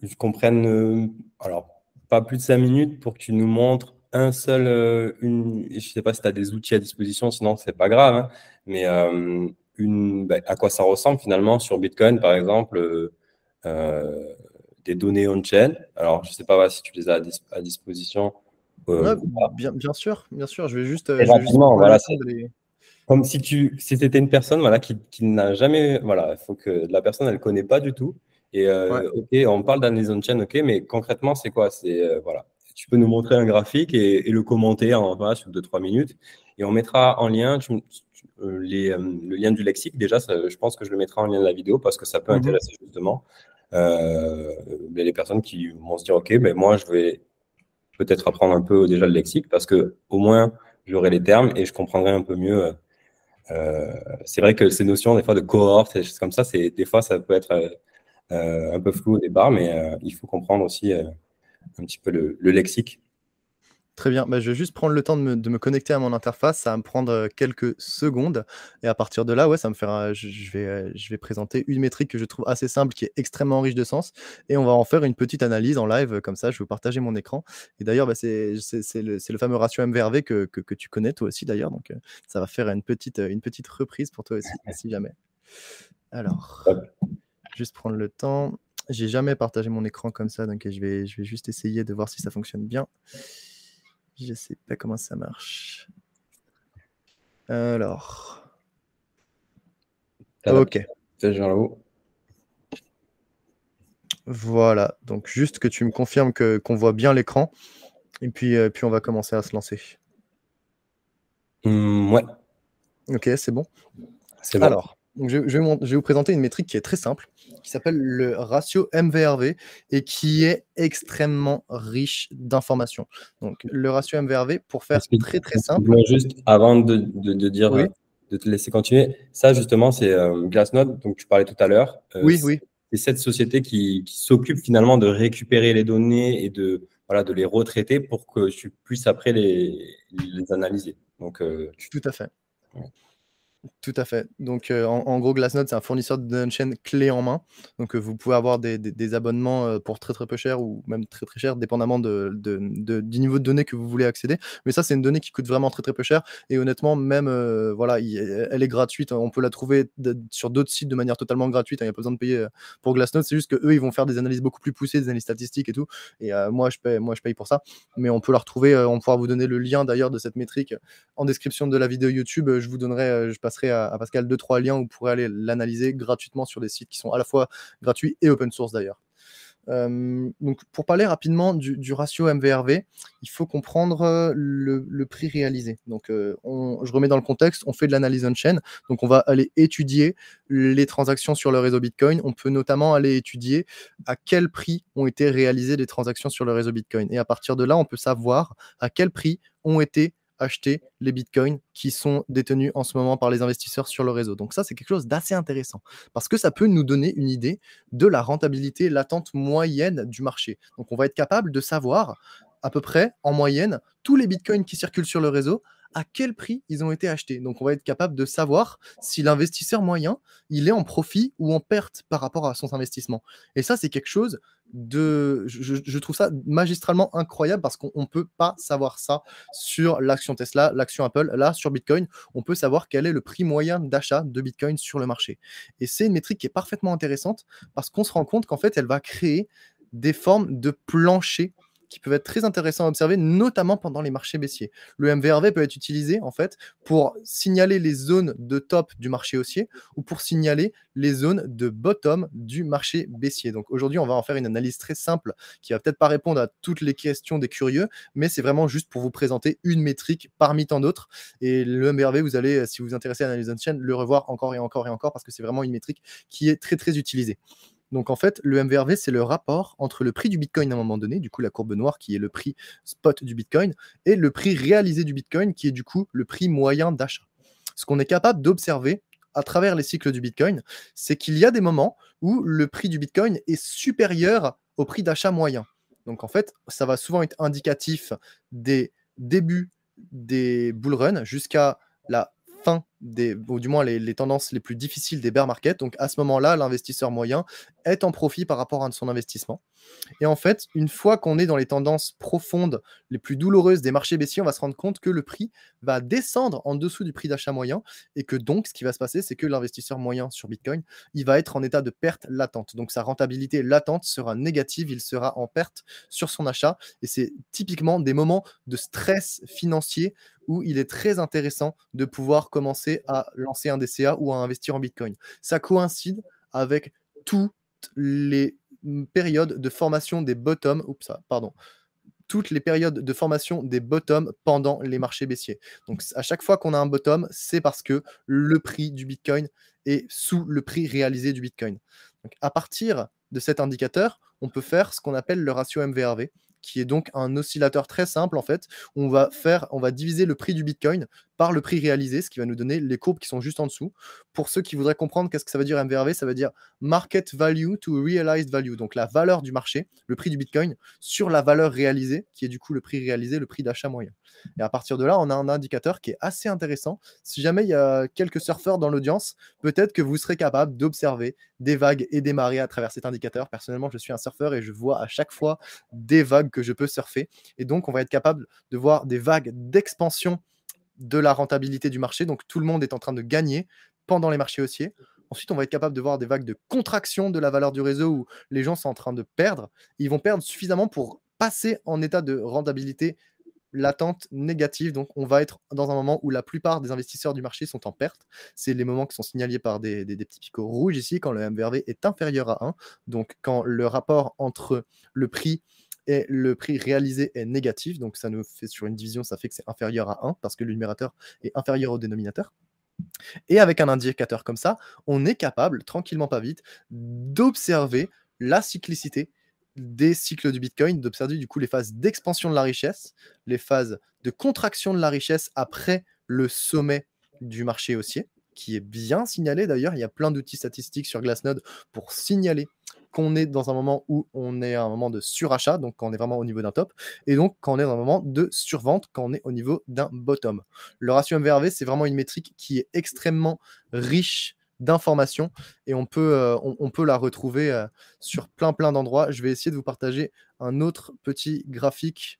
que je comprenne, euh, alors pas plus de cinq minutes pour que tu nous montres un seul, euh, une, je ne sais pas si tu as des outils à disposition, sinon c'est pas grave, hein, mais euh, une, bah, à quoi ça ressemble finalement sur Bitcoin, par exemple, euh, des données on-chain. Alors, je ne sais pas si tu les as à, disposition. bien, bien, sûr, bien sûr. Je vais juste. voilà, Comme si tu, si c'était une personne, voilà, qui, qui n'a jamais, voilà, il faut que la personne, elle connaît pas du tout. Et ok, on parle d'analyse on-chain, ok, mais concrètement, c'est quoi? C'est voilà, tu peux nous montrer un graphique et, le commenter en voilà, sur 2-3 minutes. Et on mettra en lien euh, les, euh, le lien du lexique. Déjà, je pense que je le mettrai en lien de la vidéo parce que ça peut mhm. intéresser justement euh, les personnes qui vont se dire Ok, ben moi, je vais peut-être apprendre un peu déjà le lexique parce que au moins, j'aurai les termes et je comprendrai un peu mieux. c'est vrai que ces notions, des fois, de cohorte et choses comme ça, des fois, ça peut être un peu flou au départ, mais il faut comprendre aussi un petit peu le, lexique. Très bien, bah, je vais juste prendre le temps de me, connecter à mon interface, ça va me prendre euh, quelques secondes, et à partir de là, ouais, ça me fera, je, vais, euh, je vais présenter une métrique que je trouve assez simple, qui est extrêmement riche de sens, et on va en faire une petite analyse en live, comme ça, je vais vous partager mon écran. Et d'ailleurs, bah, c'est le, le, fameux ratio MVRV que, que, tu connais toi aussi d'ailleurs, donc euh, ça va faire une petite, une petite reprise pour toi aussi, si jamais. Alors, juste prendre le temps. J'ai jamais partagé mon écran comme ça, donc je vais, je vais juste essayer de voir si ça fonctionne bien. Je sais pas comment ça marche. Alors. Ok. Voilà. Donc juste que tu me confirmes que qu'on voit bien l'écran, et puis euh, puis on va commencer à se lancer. Mmh, ouais. Ok, c'est bon. C'est bon. Alors, je, je, vais vous présenter une métrique qui est très simple qui s'appelle le ratio MVRV et qui est extrêmement riche d'informations. Donc, le ratio MVRV, pour faire très très simple. Juste avant de, de, dire, de te laisser continuer, ça justement, c'est euh, Glassnode, donc tu parlais tout à l'heure. Euh, oui, oui. C'est cette société qui, qui s'occupe finalement de récupérer les données et de, voilà, de les retraiter pour que tu puisses après les, les analyser. Donc, euh, Tout à fait. Tout à fait. Donc, euh, en, gros, Glassnode, c'est un fournisseur de chaîne clé en main. Donc, euh, vous pouvez avoir des, abonnements euh, pour très très peu cher ou même très très cher, dépendamment de, du niveau de données que vous voulez accéder. Mais ça, c'est une donnée qui coûte vraiment très très peu cher. Et honnêtement, même, voilà, elle est gratuite. On peut la trouver sur d'autres sites de manière totalement gratuite. Hein. Il n'y a pas besoin de payer pour Glassnode. C'est juste qu'eux, ils vont faire des analyses beaucoup plus poussées, des analyses statistiques et tout. Et moi, je paye, moi, je paye pour ça. Mais on peut la retrouver. on pourra vous donner le lien d'ailleurs de cette métrique en description de la vidéo YouTube. Je vous donnerai, je passerai à, Pascal deux trois liens où vous pourrez aller l'analyser gratuitement sur des sites qui sont à la fois gratuits et open source d'ailleurs. Euh, donc pour parler rapidement du, ratio MVRV, il faut comprendre euh, le, prix réalisé. Donc euh, je remets dans le contexte, on fait de l'analyse on-chain, donc on va aller étudier les transactions sur le réseau Bitcoin. On peut notamment aller étudier à quel prix ont été réalisées les transactions sur le réseau Bitcoin. Et à partir de là, on peut savoir à quel prix ont été acheter les bitcoins qui sont détenus en ce moment par les investisseurs sur le réseau. Donc ça, c'est quelque chose d'assez intéressant parce que ça peut nous donner une idée de la rentabilité latente moyenne du marché. Donc on va être capable de savoir à peu près, en moyenne, tous les bitcoins qui circulent sur le réseau, à quel prix ils ont été achetés. Donc on va être capable de savoir si l'investisseur moyen, il est en profit ou en perte par rapport à son investissement. Et ça, c'est quelque chose de... Je, trouve ça magistralement incroyable parce qu'on ne peut pas savoir ça sur l'action Tesla, l'action Apple. Là, sur Bitcoin, on peut savoir quel est le prix moyen d'achat de Bitcoin sur le marché. Et c'est une métrique qui est parfaitement intéressante parce qu'on se rend compte qu'en fait, elle va créer des formes de plancher qui peuvent être très intéressants à observer, notamment pendant les marchés baissiers. Le MVRV peut être utilisé en fait pour signaler les zones de top du marché haussier ou pour signaler les zones de bottom du marché baissier. Donc aujourd'hui, on va en faire une analyse très simple qui va peut-être pas répondre à toutes les questions des curieux, mais c'est vraiment juste pour vous présenter une métrique parmi tant d'autres. Et le MVRV, vous allez, si vous vous intéressez à l'analyse de chaîne, le revoir encore et encore et encore parce que c'est vraiment une métrique qui est très très utilisée. Donc en fait, le MVRV, c'est le rapport entre le prix du Bitcoin à un moment donné, du coup la courbe noire qui est le prix spot du Bitcoin, et le prix réalisé du Bitcoin qui est du coup le prix moyen d'achat. Ce qu'on est capable d'observer à travers les cycles du Bitcoin, c'est qu'il y a des moments où le prix du Bitcoin est supérieur au prix d'achat moyen. Donc en fait, ça va souvent être indicatif des débuts des bull runs jusqu'à la des, ou du moins les, tendances les plus difficiles des bear markets. Donc à ce moment-là, l'investisseur moyen est en profit par rapport à son investissement. Et en fait, une fois qu'on est dans les tendances profondes, les plus douloureuses des marchés baissiers, on va se rendre compte que le prix va descendre en dessous du prix d'achat moyen et que donc ce qui va se passer, c'est que l'investisseur moyen sur Bitcoin, il va être en état de perte latente. Donc sa rentabilité latente sera négative, il sera en perte sur son achat et c'est typiquement des moments de stress financier où il est très intéressant de pouvoir commencer à lancer un DCA ou à investir en Bitcoin. Ça coïncide avec toutes les périodes de formation des bottoms, oups, pardon, toutes les périodes de formation des bottoms pendant les marchés baissiers. Donc à chaque fois qu'on a un bottom, c'est parce que le prix du Bitcoin est sous le prix réalisé du Bitcoin. Donc à partir de cet indicateur, on peut faire ce qu'on appelle le ratio MVRV qui est donc un oscillateur très simple en fait. On va faire, on va diviser le prix du Bitcoin par le prix réalisé, ce qui va nous donner les courbes qui sont juste en dessous. Pour ceux qui voudraient comprendre qu'est-ce que ça veut dire MVRV, ça veut dire Market Value to Realized Value, donc la valeur du marché, le prix du Bitcoin sur la valeur réalisée, qui est du coup le prix réalisé, le prix d'achat moyen. Et à partir de là, on a un indicateur qui est assez intéressant. Si jamais il y a quelques surfeurs dans l'audience, peut-être que vous serez capable d'observer des vagues et des marées à travers cet indicateur. Personnellement, je suis un surfeur et je vois à chaque fois des vagues que je peux surfer. Et donc, on va être capable de voir des vagues d'expansion de la rentabilité du marché. Donc, tout le monde est en train de gagner pendant les marchés haussiers. Ensuite, on va être capable de voir des vagues de contraction de la valeur du réseau où les gens sont en train de perdre. Ils vont perdre suffisamment pour passer en état de rentabilité latente négative. Donc, on va être dans un moment où la plupart des investisseurs du marché sont en perte. C'est les moments qui sont signalés par des, petits picots rouges ici, quand le MVRV est inférieur à 1. Donc, quand le rapport entre le prix et le prix réalisé est négatif. Donc, ça nous fait sur une division, ça fait que c'est inférieur à 1 parce que le numérateur est inférieur au dénominateur. Et avec un indicateur comme ça, on est capable, tranquillement pas vite, d'observer la cyclicité des cycles du Bitcoin, d'observer du coup les phases d'expansion de la richesse, les phases de contraction de la richesse après le sommet du marché haussier, qui est bien signalé d'ailleurs. Il y a plein d'outils statistiques sur Glassnode pour signaler est dans un moment où on est à un moment de surachat, donc quand on est vraiment au niveau d'un top, et donc quand on est dans un moment de survente, quand on est au niveau d'un bottom. Le ratio MVRV, c'est vraiment une métrique qui est extrêmement riche d'informations et on peut, euh, on, peut la retrouver euh, sur plein plein d'endroits. Je vais essayer de vous partager un autre petit graphique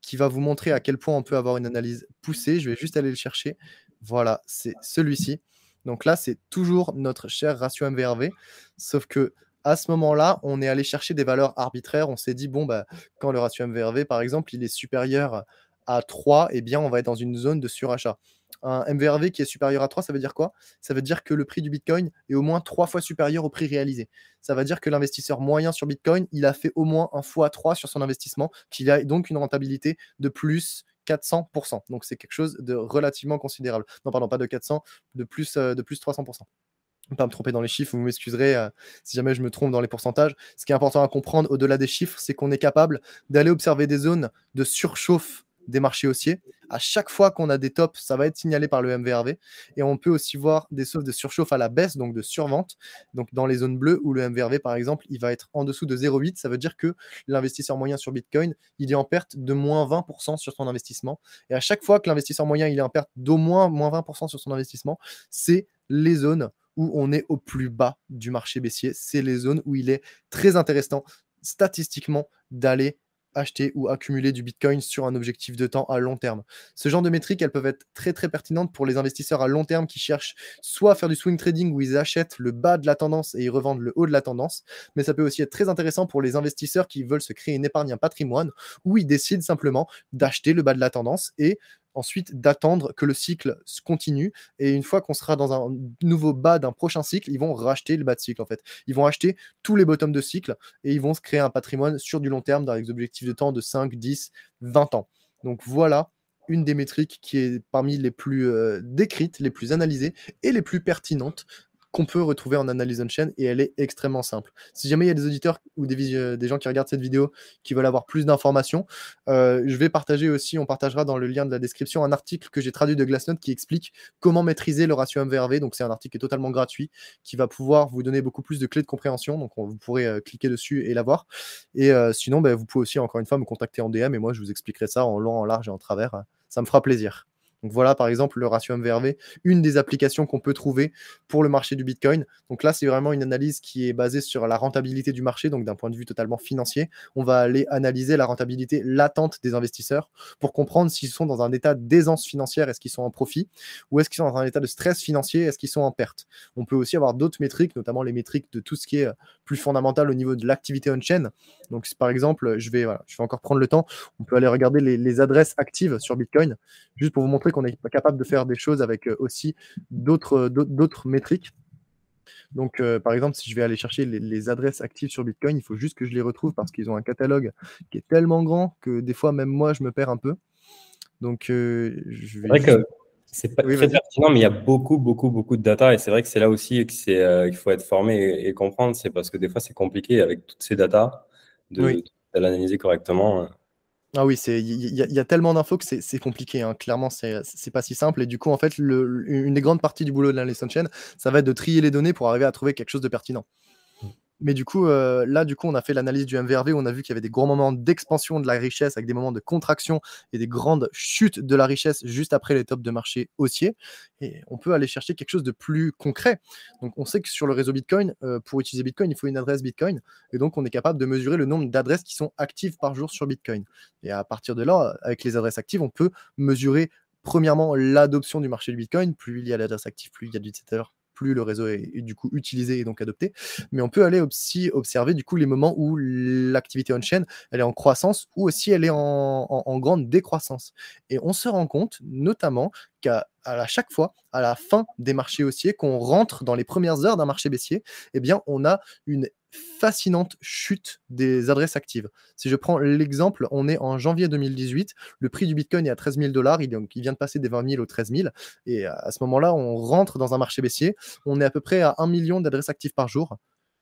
qui va vous montrer à quel point on peut avoir une analyse poussée. Je vais juste aller le chercher. Voilà, c'est celui-ci. Donc là, c'est toujours notre cher ratio MVRV, sauf que à ce moment-là, on est allé chercher des valeurs arbitraires. On s'est dit, bon, bah, quand le ratio MVRV, par exemple, il est supérieur à 3, eh bien, on va être dans une zone de surachat un MVRV qui est supérieur à 3, ça veut dire quoi? Ça veut dire que le prix du Bitcoin est au moins 3 fois supérieur au prix réalisé. Ça veut dire que l'investisseur moyen sur Bitcoin, il a fait au moins un fois 3 sur son investissement, qu'il a donc une rentabilité de plus 400%. Donc c'est quelque chose de relativement considérable. Non, pardon, pas de 400, de plus, euh, de plus 300%. Pas me tromper dans les chiffres, vous m'excuserez euh, si jamais je me trompe dans les pourcentages. Ce qui est important à comprendre au-delà des chiffres, c'est qu'on est capable d'aller observer des zones de surchauffe des marchés haussiers. À chaque fois qu'on a des tops, ça va être signalé par le MVRV. Et on peut aussi voir des sauves de surchauffe à la baisse, donc de survente. Donc dans les zones bleues où le MVRV, par exemple, il va être en dessous de 0,8, ça veut dire que l'investisseur moyen sur Bitcoin, il est en perte de moins 20% sur son investissement. Et à chaque fois que l'investisseur moyen, il est en perte d'au moins moins 20% sur son investissement, c'est les zones où on est au plus bas du marché baissier. C'est les zones où il est très intéressant statistiquement d'aller acheter ou accumuler du Bitcoin sur un objectif de temps à long terme. Ce genre de métriques, elles peuvent être très très pertinentes pour les investisseurs à long terme qui cherchent soit à faire du swing trading où ils achètent le bas de la tendance et ils revendent le haut de la tendance, mais ça peut aussi être très intéressant pour les investisseurs qui veulent se créer une épargne, un patrimoine, où ils décident simplement d'acheter le bas de la tendance et ensuite d'attendre que le cycle continue. Et une fois qu'on sera dans un nouveau bas d'un prochain cycle, ils vont racheter le bas de cycle en fait. Ils vont acheter tous les bottoms de cycle et ils vont se créer un patrimoine sur du long terme dans des objectifs de temps de 5, 10, 20 ans. Donc voilà une des métriques qui est parmi les plus euh, décrites, les plus analysées et les plus pertinentes qu'on peut retrouver en analyse on-chain et elle est extrêmement simple. Si jamais il y a des auditeurs ou des, euh, gens qui regardent cette vidéo qui veulent avoir plus d'informations, euh, je vais partager aussi, on partagera dans le lien de la description un article que j'ai traduit de Glassnode qui explique comment maîtriser le ratio MVRV. Donc c'est un article qui est totalement gratuit qui va pouvoir vous donner beaucoup plus de clés de compréhension. Donc vous pourrez euh, cliquer dessus et l'avoir. Et sinon, ben, vous pouvez aussi encore une fois me contacter en DM et moi je vous expliquerai ça en long, en large et en travers. Ça me fera plaisir. Donc voilà par exemple le ratio MVRV, une des applications qu'on peut trouver pour le marché du Bitcoin. Donc là, c'est vraiment une analyse qui est basée sur la rentabilité du marché, donc d'un point de vue totalement financier. On va aller analyser la rentabilité latente des investisseurs pour comprendre s'ils sont dans un état d'aisance financière, est-ce qu'ils sont en profit, ou est-ce qu'ils sont dans un état de stress financier, est-ce qu'ils sont en perte. On peut aussi avoir d'autres métriques, notamment les métriques de tout ce qui est plus fondamental au niveau de l'activité on-chain. Donc par exemple, je vais, je vais encore prendre le temps, on peut aller regarder les adresses actives sur Bitcoin, juste pour vous montrer qu'on est capable de faire des choses avec euh, aussi d'autres métriques. Donc, euh, par exemple, si je vais aller chercher les, adresses actives sur Bitcoin, il faut juste que je les retrouve parce qu'ils ont un catalogue qui est tellement grand que des fois, même moi, je me perds un peu. Donc, euh, je vais. C'est vrai que c'est pas très pertinent, mais il y a beaucoup, beaucoup, beaucoup de data. Et c'est vrai que c'est là aussi qu'il faut être formé et, comprendre. C'est parce que des fois, c'est compliqué avec toutes ces datas de l'analyser correctement. Ah oui, il y, a tellement d'infos que c'est compliqué. Hein. Clairement, c'est pas si simple. Et du coup, en fait, une des grandes parties du boulot de l'analyse chain, ça va être de trier les données pour arriver à trouver quelque chose de pertinent. Mais du coup, euh, là, du coup, on a fait l'analyse du MVRV, on a vu qu'il y avait des gros moments d'expansion de la richesse avec des moments de contraction et des grandes chutes de la richesse juste après les tops de marché haussiers. Et on peut aller chercher quelque chose de plus concret. Donc, on sait que sur le réseau Bitcoin, euh, pour utiliser Bitcoin, il faut une adresse Bitcoin. Et donc, on est capable de mesurer le nombre d'adresses qui sont actives par jour sur Bitcoin. Et à partir de là, avec les adresses actives, on peut mesurer premièrement l'adoption du marché du Bitcoin. Plus il y a d'adresses actives, plus il y a d'utilisateurs plus le réseau est, du coup utilisé et donc adopté. Mais on peut aller aussi observer du coup les moments où l'activité on-chain elle est en croissance ou aussi elle est en, grande décroissance. Et on se rend compte notamment à chaque fois, à la fin des marchés haussiers, qu'on rentre dans les premières heures d'un marché baissier, eh bien, on a une fascinante chute des adresses actives. Si je prends l'exemple, on est en janvier 2018, le prix du Bitcoin est à 13 000 dollars, il, il, vient de passer des 20 000 aux 13 000, et à ce moment-là, on rentre dans un marché baissier, on est à peu près à 1 million d'adresses actives par jour.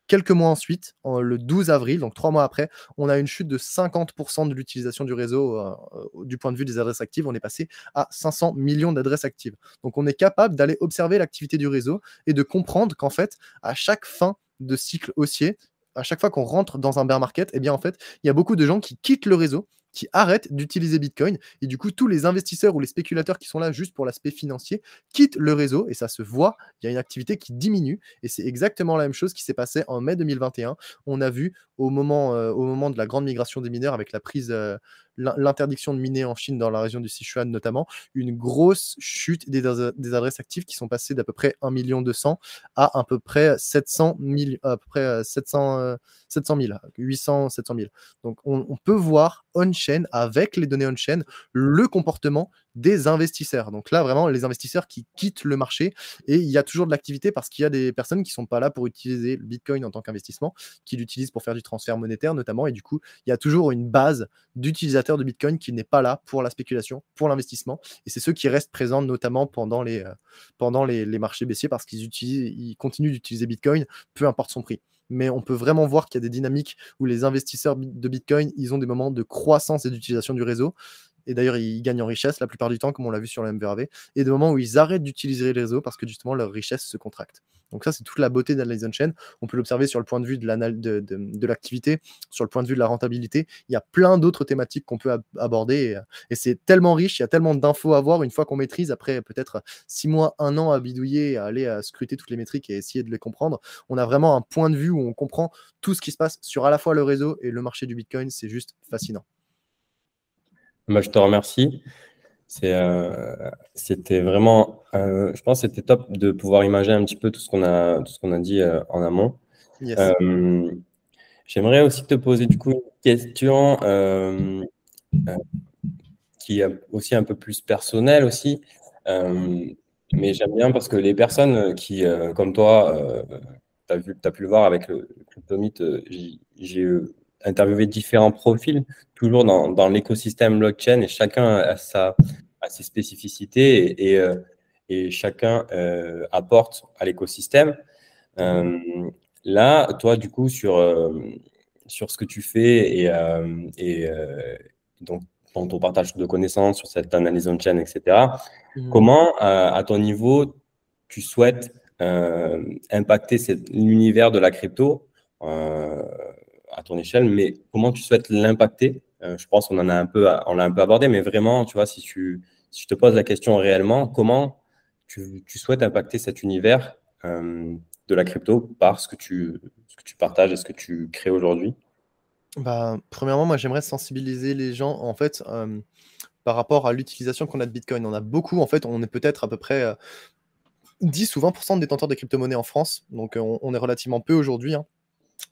Quelques mois ensuite, le 12 avril, donc trois mois après, on a une chute de 50% de l'utilisation du réseau euh, euh, du point de vue des adresses actives. On est passé à 500 millions d'adresses actives. Donc on est capable d'aller observer l'activité du réseau et de comprendre qu'en fait, à chaque fin de cycle haussier, à chaque fois qu'on rentre dans un bear market, eh bien en fait, il y a beaucoup de gens qui quittent le réseau qui arrêtent d'utiliser Bitcoin. Et du coup, tous les investisseurs ou les spéculateurs qui sont là juste pour l'aspect financier quittent le réseau et ça se voit. Il y a une activité qui diminue et c'est exactement la même chose qui s'est passé en mai 2021. On a vu au moment, euh, au moment de la grande migration des mineurs avec la prise, euh, l'interdiction de miner en Chine dans la région du Sichuan notamment, une grosse chute des, des adresses actives qui sont passées d'à peu près 1 million 200 à à peu près 700 000, à peu près 700, 700 000, 800, 700 000. Donc on, on peut voir on-chain avec les données on-chain le comportement des investisseurs. Donc là, vraiment, les investisseurs qui quittent le marché et il y a toujours de l'activité parce qu'il y a des personnes qui ne sont pas là pour utiliser le Bitcoin en tant qu'investissement, qui l'utilisent pour faire du transfert monétaire notamment. Et du coup, il y a toujours une base d'utilisateurs de Bitcoin qui n'est pas là pour la spéculation, pour l'investissement. Et c'est ceux qui restent présents notamment pendant les, euh, marchés baissiers parce qu'ils continuent d'utiliser Bitcoin, peu importe son prix mais on peut vraiment voir qu'il y a des dynamiques où les investisseurs de Bitcoin, ils ont des moments de croissance et d'utilisation du réseau et d'ailleurs ils gagnent en richesse la plupart du temps, comme on l'a vu sur le MVRV, et des moments où ils arrêtent d'utiliser les réseaux parce que justement leur richesse se contracte. Donc ça, c'est toute la beauté d'analyse on-chain. On peut l'observer sur le point de vue de l'activité, sur le point de vue de la rentabilité. Il y a plein d'autres thématiques qu'on peut aborder et, c'est tellement riche, il y a tellement d'infos à voir une fois qu'on maîtrise, après peut-être six mois, un an à bidouiller, à aller à scruter toutes les métriques et essayer de les comprendre. On a vraiment un point de vue où on comprend tout ce qui se passe sur à la fois le réseau et le marché du Bitcoin. C'est juste fascinant. Moi, je te remercie. Euh, c'était vraiment, euh, je pense, c'était top de pouvoir imaginer un petit peu tout ce qu'on a, tout ce qu'on a dit euh, en amont. J'aimerais aussi te poser du coup une question qui est aussi un peu plus personnelle aussi, mais j'aime bien parce que les personnes qui, comme toi, tu as, as, pu le voir avec le, le j'ai interviewé différents profils, toujours dans, dans l'écosystème blockchain, et chacun a sa, ses spécificités et, euh, et, chacun euh, apporte à l'écosystème. Euh, là, toi, du coup, sur, sur ce que tu fais et, et donc dans ton partage de connaissances sur cette analyse on-chain, etc., mmh. comment, à ton niveau, tu souhaites impacter l'univers de la crypto à ton échelle, mais comment tu souhaites l'impacter? Je pense qu'on en a un peu, on l'a un peu abordé, mais vraiment, tu vois, si tu, si je te pose la question réellement, comment tu, souhaites impacter cet univers euh, de la crypto par ce que tu, ce que tu partages et ce que tu crées aujourd'hui? Bah, Premièrement, moi, j'aimerais sensibiliser les gens, en fait, euh, par rapport à l'utilisation qu'on a de Bitcoin. On a beaucoup, en fait, on est peut-être à peu près 10 euh, ou 20% de détenteurs de crypto-monnaies en France. Donc, on, est relativement peu aujourd'hui. Hein.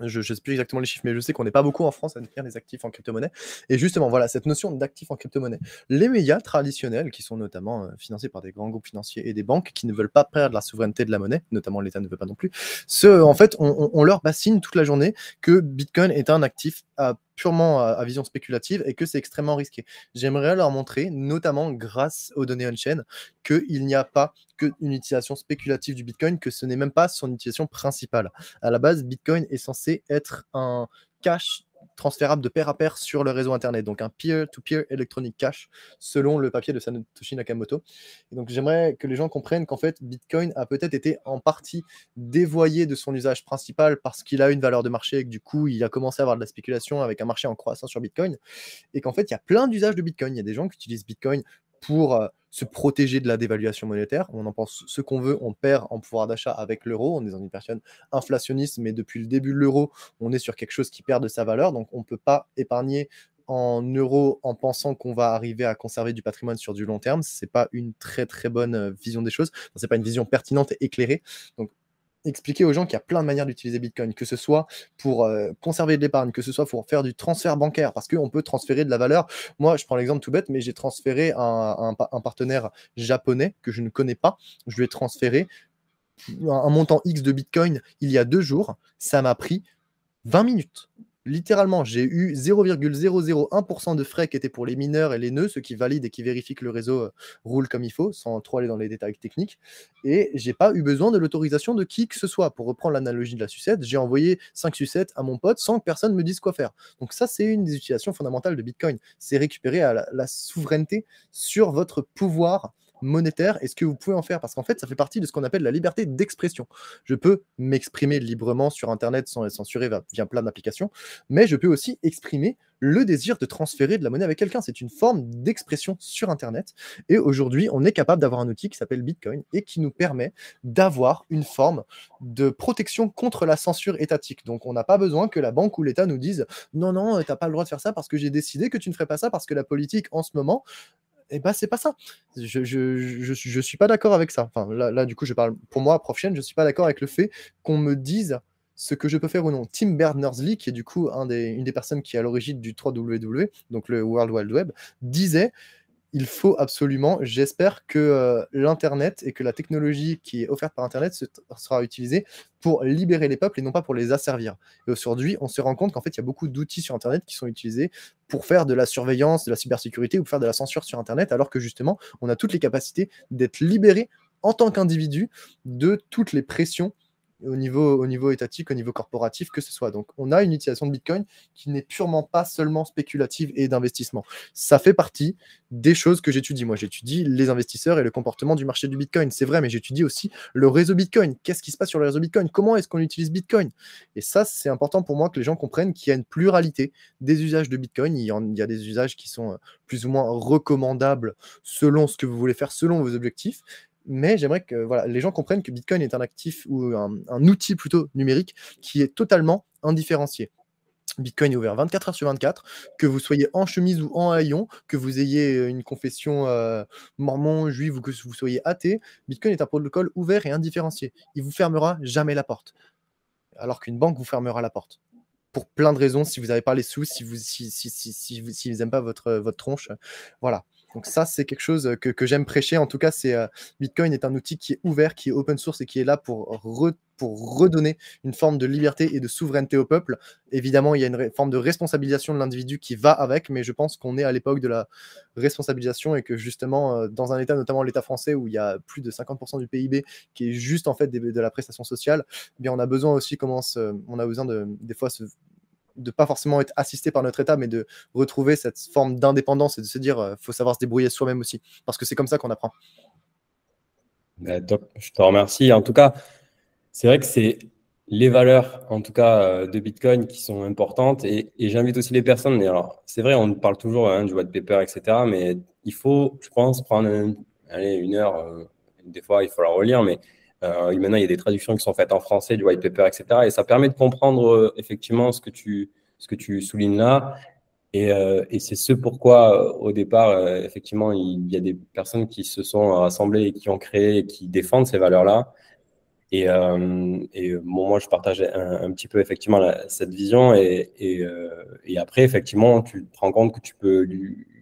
Je ne sais plus exactement les chiffres, mais je sais qu'on n'est pas beaucoup en France à détenir des actifs en crypto-monnaie. Et justement, voilà, cette notion d'actifs en crypto-monnaie. Les médias traditionnels, qui sont notamment euh, financés par des grands groupes financiers et des banques qui ne veulent pas perdre la souveraineté de la monnaie, notamment l'État ne veut pas non plus, ce, en fait, on, on leur bassine toute la journée que Bitcoin est un actif à à, vision spéculative et que c'est extrêmement risqué. J'aimerais leur montrer, notamment grâce aux données on-chain, qu'il n'y a pas qu'une utilisation spéculative du Bitcoin, que ce n'est même pas son utilisation principale. À la base, Bitcoin est censé être un cash transférable de pair à pair sur le réseau Internet, donc un peer-to-peer electronic cash, selon le papier de Satoshi Nakamoto. Et donc j'aimerais que les gens comprennent qu'en fait, Bitcoin a peut-être été en partie dévoyé de son usage principal parce qu'il a une valeur de marché et que du coup, il a commencé à avoir de la spéculation avec un marché en croissance sur Bitcoin, et qu'en fait, il y a plein d'usages de Bitcoin. Il y a des gens qui utilisent Bitcoin pour euh, se protéger de la dévaluation monétaire. On en pense ce qu'on veut, on perd en pouvoir d'achat avec l'euro. On est dans une période inflationniste, mais depuis le début de l'euro, on est sur quelque chose qui perd de sa valeur. Donc on ne peut pas épargner en euros en pensant qu'on va arriver à conserver du patrimoine sur du long terme. Ce n'est pas une très très bonne euh, vision des choses. Ce n'est pas une vision pertinente et éclairée. Expliquer aux gens qu'il y a plein de manières d'utiliser Bitcoin, que ce soit pour euh, conserver de l'épargne, que ce soit pour faire du transfert bancaire, parce qu'on peut transférer de la valeur. Moi, je prends l'exemple tout bête, mais j'ai transféré un, un, partenaire japonais que je ne connais pas. Je lui ai transféré un montant X de Bitcoin il y a deux jours. Ça m'a pris 20 minutes littéralement, j'ai eu 0,001% de frais qui étaient pour les mineurs et les nœuds, ceux qui valident et qui vérifient que le réseau euh, roule comme il faut, sans trop aller dans les détails techniques. Et j'ai pas eu besoin de l'autorisation de qui que ce soit. Pour reprendre l'analogie de la sucette, j'ai envoyé 5 sucettes à mon pote sans que personne me dise quoi faire. Donc ça, c'est une des utilisations fondamentales de Bitcoin. C'est récupérer la souveraineté sur votre pouvoir monétaire et ce que vous pouvez en faire. Parce qu'en fait, ça fait partie de ce qu'on appelle la liberté d'expression. Je peux m'exprimer librement sur Internet sans être censuré via plein d'applications, mais je peux aussi exprimer le désir de transférer de la monnaie avec quelqu'un. C'est une forme d'expression sur Internet. Et aujourd'hui, on est capable d'avoir un outil qui s'appelle Bitcoin et qui nous permet d'avoir une forme de protection contre la censure étatique. Donc, on n'a pas besoin que la banque ou l'État nous dise non, non, tu pas le droit de faire ça parce que j'ai décidé que tu ne ferais pas ça parce que la politique en ce moment et eh ben, c'est pas ça. Je, je, suis pas d'accord avec ça. Enfin, là, du coup, je parle pour moi, prof je suis pas d'accord avec le fait qu'on me dise ce que je peux faire ou non. Tim Berners-Lee, qui est du coup un une des personnes qui est à l'origine du 3WW, donc le World Wide Web, disait il faut absolument, j'espère que euh, l'Internet et que la technologie qui est offerte par Internet sera utilisée pour libérer les peuples et non pas pour les asservir. Et aujourd'hui, on se rend compte qu'en fait, il y a beaucoup d'outils sur Internet qui sont utilisés pour faire de la surveillance, de la cybersécurité ou faire de la censure sur Internet, alors que justement, on a toutes les capacités d'être libérés en tant qu'individu de toutes les pressions au niveau, au niveau étatique, au niveau corporatif, que ce soit. Donc, on a une utilisation de Bitcoin qui n'est purement pas seulement spéculative et d'investissement. Ça fait partie des choses que j'étudie. Moi, j'étudie les investisseurs et le comportement du marché du Bitcoin. C'est vrai, mais j'étudie aussi le réseau Bitcoin. Qu'est-ce qui se passe sur le réseau Bitcoin? Comment est-ce qu'on utilise Bitcoin? Et ça, c'est important pour moi que les gens comprennent qu'il y a une pluralité des usages de Bitcoin. Il y, il y a des usages qui sont euh, plus ou moins recommandables selon ce que vous voulez faire, selon vos objectifs mais j'aimerais que voilà, les gens comprennent que Bitcoin est un actif ou un, outil plutôt numérique qui est totalement indifférencié. Bitcoin est ouvert 24 heures sur 24, que vous soyez en chemise ou en haillon, que vous ayez une confession euh, mormon, juive ou que vous soyez athée, Bitcoin est un protocole ouvert et indifférencié. Il vous fermera jamais la porte, alors qu'une banque vous fermera la porte. Pour plein de raisons, si vous n'avez pas les sous, si vous si, si, si, si, n'aiment pas votre, votre tronche, voilà. Donc ça, c'est quelque chose que, j'aime prêcher. En tout cas, c'est euh, Bitcoin est un outil qui est ouvert, qui est open source et qui est là pour, pour redonner une forme de liberté et de souveraineté au peuple. Évidemment, il y a une forme de responsabilisation de l'individu qui va avec, mais je pense qu'on est à l'époque de la responsabilisation et que justement, euh, dans un État, notamment l'État français, où il y a plus de 50% du PIB qui est juste en fait de, la prestation sociale, eh bien on a besoin aussi, comment on a besoin de des fois se de pas forcément être assisté par notre État, mais de retrouver cette forme d'indépendance et de se dire, euh, faut savoir se débrouiller soi-même aussi, parce que c'est comme ça qu'on apprend. Bah, je te remercie. En tout cas, c'est vrai que c'est les valeurs, en tout cas, euh, de Bitcoin qui sont importantes. Et, j'invite aussi les personnes. Alors, c'est vrai, on parle toujours hein, du white paper, etc. Mais il faut, je pense, prendre une heure. Euh, des fois, il faut la relire, mais euh, maintenant, il y a des traductions qui sont faites en français du white paper, etc. Et ça permet de comprendre euh, effectivement ce que tu, ce que tu soulignes là. Et, euh, et c'est ce pourquoi, au départ, effectivement, il y a des personnes qui se sont rassemblées et qui ont créé et qui défendent ces valeurs-là. Et, et moi, je partage un, petit peu effectivement cette vision. Et, et, après, effectivement, tu te rends compte que tu peux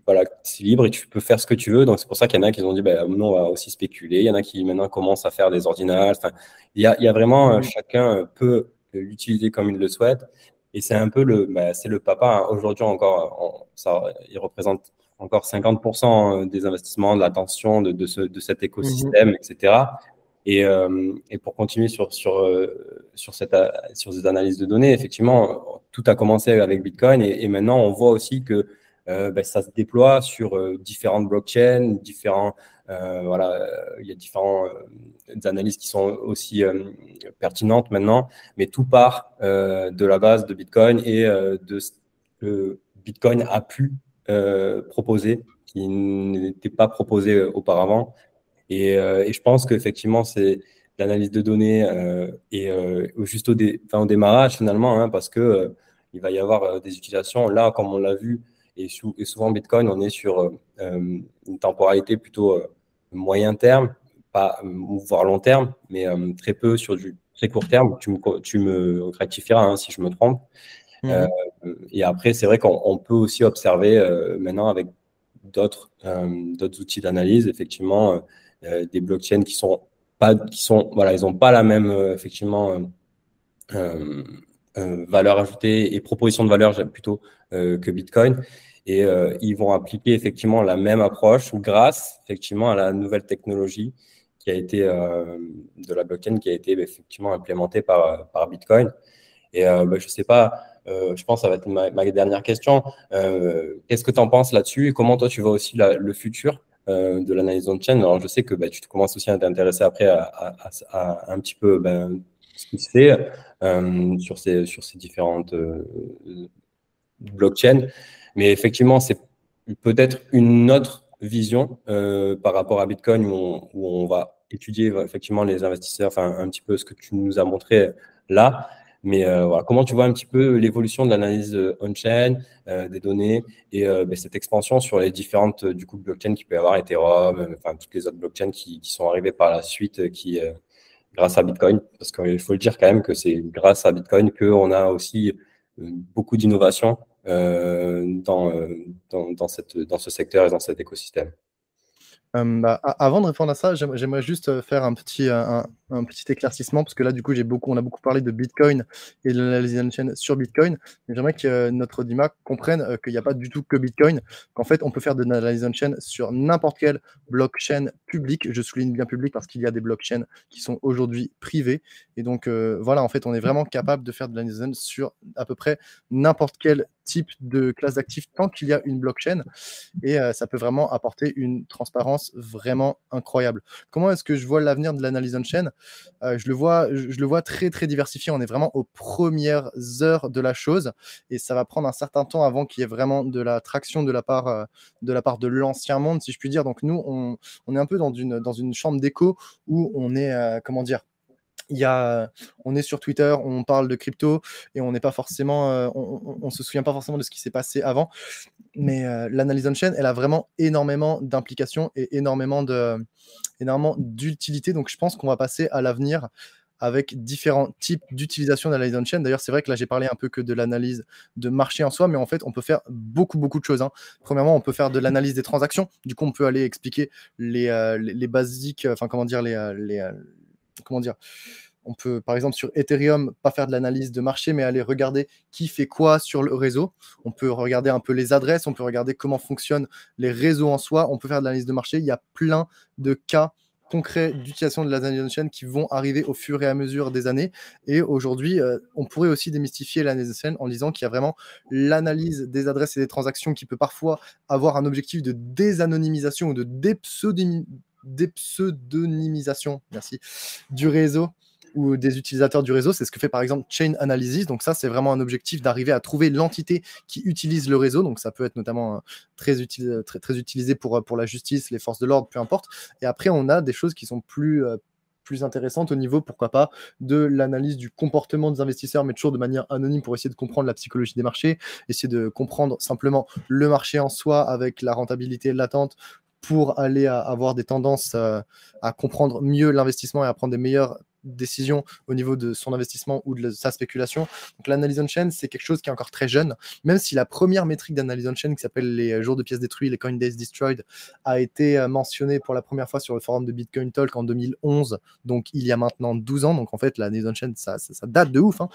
voilà, c'est libre et tu peux faire ce que tu veux. Donc, c'est pour ça qu'il y en a qui ont dit, ben, nous, on va aussi spéculer. Il y en a qui maintenant commencent à faire des ordinales. Enfin, il y a, il y a vraiment, euh, chacun euh, peut l'utiliser comme il le souhaite. Et c'est un peu le, ben, c'est le papa. Hein. Aujourd'hui encore, ça, il représente encore 50% des investissements, de l'attention de, de, ce, de cet écosystème, etc. Et, euh, et, pour continuer sur, sur, sur, cette, sur ces analyses de données, effectivement, tout a commencé avec Bitcoin et, et maintenant on voit aussi que ben, ça se déploie sur euh, différentes blockchains, différents, euh, voilà, il y a différentes analyses qui sont aussi pertinentes maintenant, mais tout part de la base de Bitcoin et de ce que Bitcoin a pu proposer, qui n'était pas proposé auparavant. Et, je pense qu'effectivement, c'est l'analyse de données et juste au, au, démarrage finalement, hein, parce que il va y avoir des utilisations. Là, comme on l'a vu, et, souvent, Bitcoin, on est sur euh, euh, une temporalité plutôt euh, moyen terme, pas, voire long terme, mais très peu sur du très court terme. Tu me, tu me rectifieras hein, si je me trompe. Mmh. et après, c'est vrai qu'on peut aussi observer maintenant avec d'autres d'autres outils d'analyse, effectivement, des blockchains qui sont pas, qui sont, voilà, ils n'ont pas la même, effectivement, valeur ajoutée et proposition de valeur plutôt que Bitcoin. Et euh, ils vont appliquer effectivement la même approche grâce effectivement à la nouvelle technologie qui a été euh, de la blockchain qui a été effectivement implémentée par, par Bitcoin. Et euh, bah, je ne sais pas, je pense que ça va être ma, dernière question. Qu'est-ce que tu en penses là-dessus et comment toi tu vois aussi le futur de l'analyse on-chain? Alors je sais que bah, tu commences aussi à t'intéresser après à, un petit peu ce qui se fait sur ces différentes blockchains. Mais effectivement, c'est peut-être une autre vision euh, par rapport à Bitcoin où on, va étudier effectivement les investisseurs, enfin un petit peu ce que tu nous as montré là. Mais euh, voilà, comment tu vois un petit peu l'évolution de l'analyse on-chain, euh, des données et ben, cette expansion sur les différentes du coup blockchains qui peut y avoir Ethereum, enfin toutes les autres blockchains qui, sont arrivées par la suite, qui grâce à Bitcoin, parce qu'il faut le dire quand même que c'est grâce à Bitcoin qu'on a aussi beaucoup d'innovation euh, dans, euh, dans, dans, dans ce secteur et dans cet écosystème. bah, avant de répondre à ça, j'aimerais juste euh, faire un petit, un, petit éclaircissement parce que là, du coup, on a beaucoup parlé de Bitcoin et de l'analyse chaîne sur Bitcoin. J'aimerais que notre DIMA comprenne qu'il n'y a pas du tout que Bitcoin, qu'en fait, on peut faire de l'analyse on chain sur n'importe quelle blockchain public. Je souligne bien public parce qu'il y a des blockchains qui sont aujourd'hui privées. Et donc, euh, voilà, en fait, on est vraiment capable de faire de l'analyse sur à peu près n'importe quel type de classe d'actifs tant qu'il y a une blockchain. Et euh, ça peut vraiment apporter une transparence vraiment incroyable. Comment est-ce que je vois l'avenir de l'analyse on-chain? Euh, je, le vois, je, le vois très, très diversifié. On est vraiment aux premières heures de la chose. Et ça va prendre un certain temps avant qu'il y ait vraiment de la traction de la part de, l'ancien monde, si je puis dire. Donc, nous, on est un peu dans une, chambre d'écho où on est, comment dire, y a, on est sur Twitter, on parle de crypto et on n'est pas forcément, euh, on, se souvient pas forcément de ce qui s'est passé avant. Mais euh, l'analyse on-chain, elle a vraiment énormément d'implications et énormément de, énormément d'utilité. Donc je pense qu'on va passer à l'avenir avec différents types d'utilisation d'analyse on-chain. D'ailleurs, c'est vrai que là, j'ai parlé un peu que de l'analyse de marché en soi, mais en fait, on peut faire beaucoup, beaucoup de choses. Hein. Premièrement, on peut faire de l'analyse des transactions. Du coup, on peut aller expliquer les, euh, basiques, enfin, comment dire, les, les, comment dire, on peut, par exemple, sur Ethereum, pas faire de l'analyse de marché, mais aller regarder qui fait quoi sur le réseau. On peut regarder un peu les adresses, on peut regarder comment fonctionnent les réseaux en soi. On peut faire de l'analyse de marché. Il y a plein de cas concrets d'utilisation de l'analyse chaîne qui vont arriver au fur et à mesure des années. Et aujourd'hui, euh, on pourrait aussi démystifier l'analyse chaîne en disant qu'il y a vraiment l'analyse des adresses et des transactions qui peut parfois avoir un objectif de désanonymisation ou de dépseudonymisation du réseau ou des utilisateurs du réseau. C'est ce que fait par exemple Chain Analysis. Donc ça, c'est vraiment un objectif d'arriver à trouver l'entité qui utilise le réseau. Donc ça peut être notamment euh, très, utile, très, très utilisé pour, euh, pour la justice, les forces de l'ordre, peu importe. Et après, on a des choses qui sont plus... Euh, plus intéressantes au niveau, pourquoi pas, de l'analyse du comportement des investisseurs, mais toujours de manière anonyme pour essayer de comprendre la psychologie des marchés, essayer de comprendre simplement le marché en soi avec la rentabilité latente pour aller avoir des tendances euh, à comprendre mieux l'investissement et à prendre des meilleures décision au niveau de son investissement ou de sa spéculation. Donc l'analyse on-chain, c'est quelque chose qui est encore très jeune, même si la première métrique d'analyse on-chain qui s'appelle les euh, jours de pièces détruites, les coin days destroyed, a été euh, mentionnée pour la première fois sur le forum de Bitcoin Talk en 2011, donc il y a maintenant 12 ans. Donc en fait, l'analyse on-chain, ça, ça, date de ouf, hein.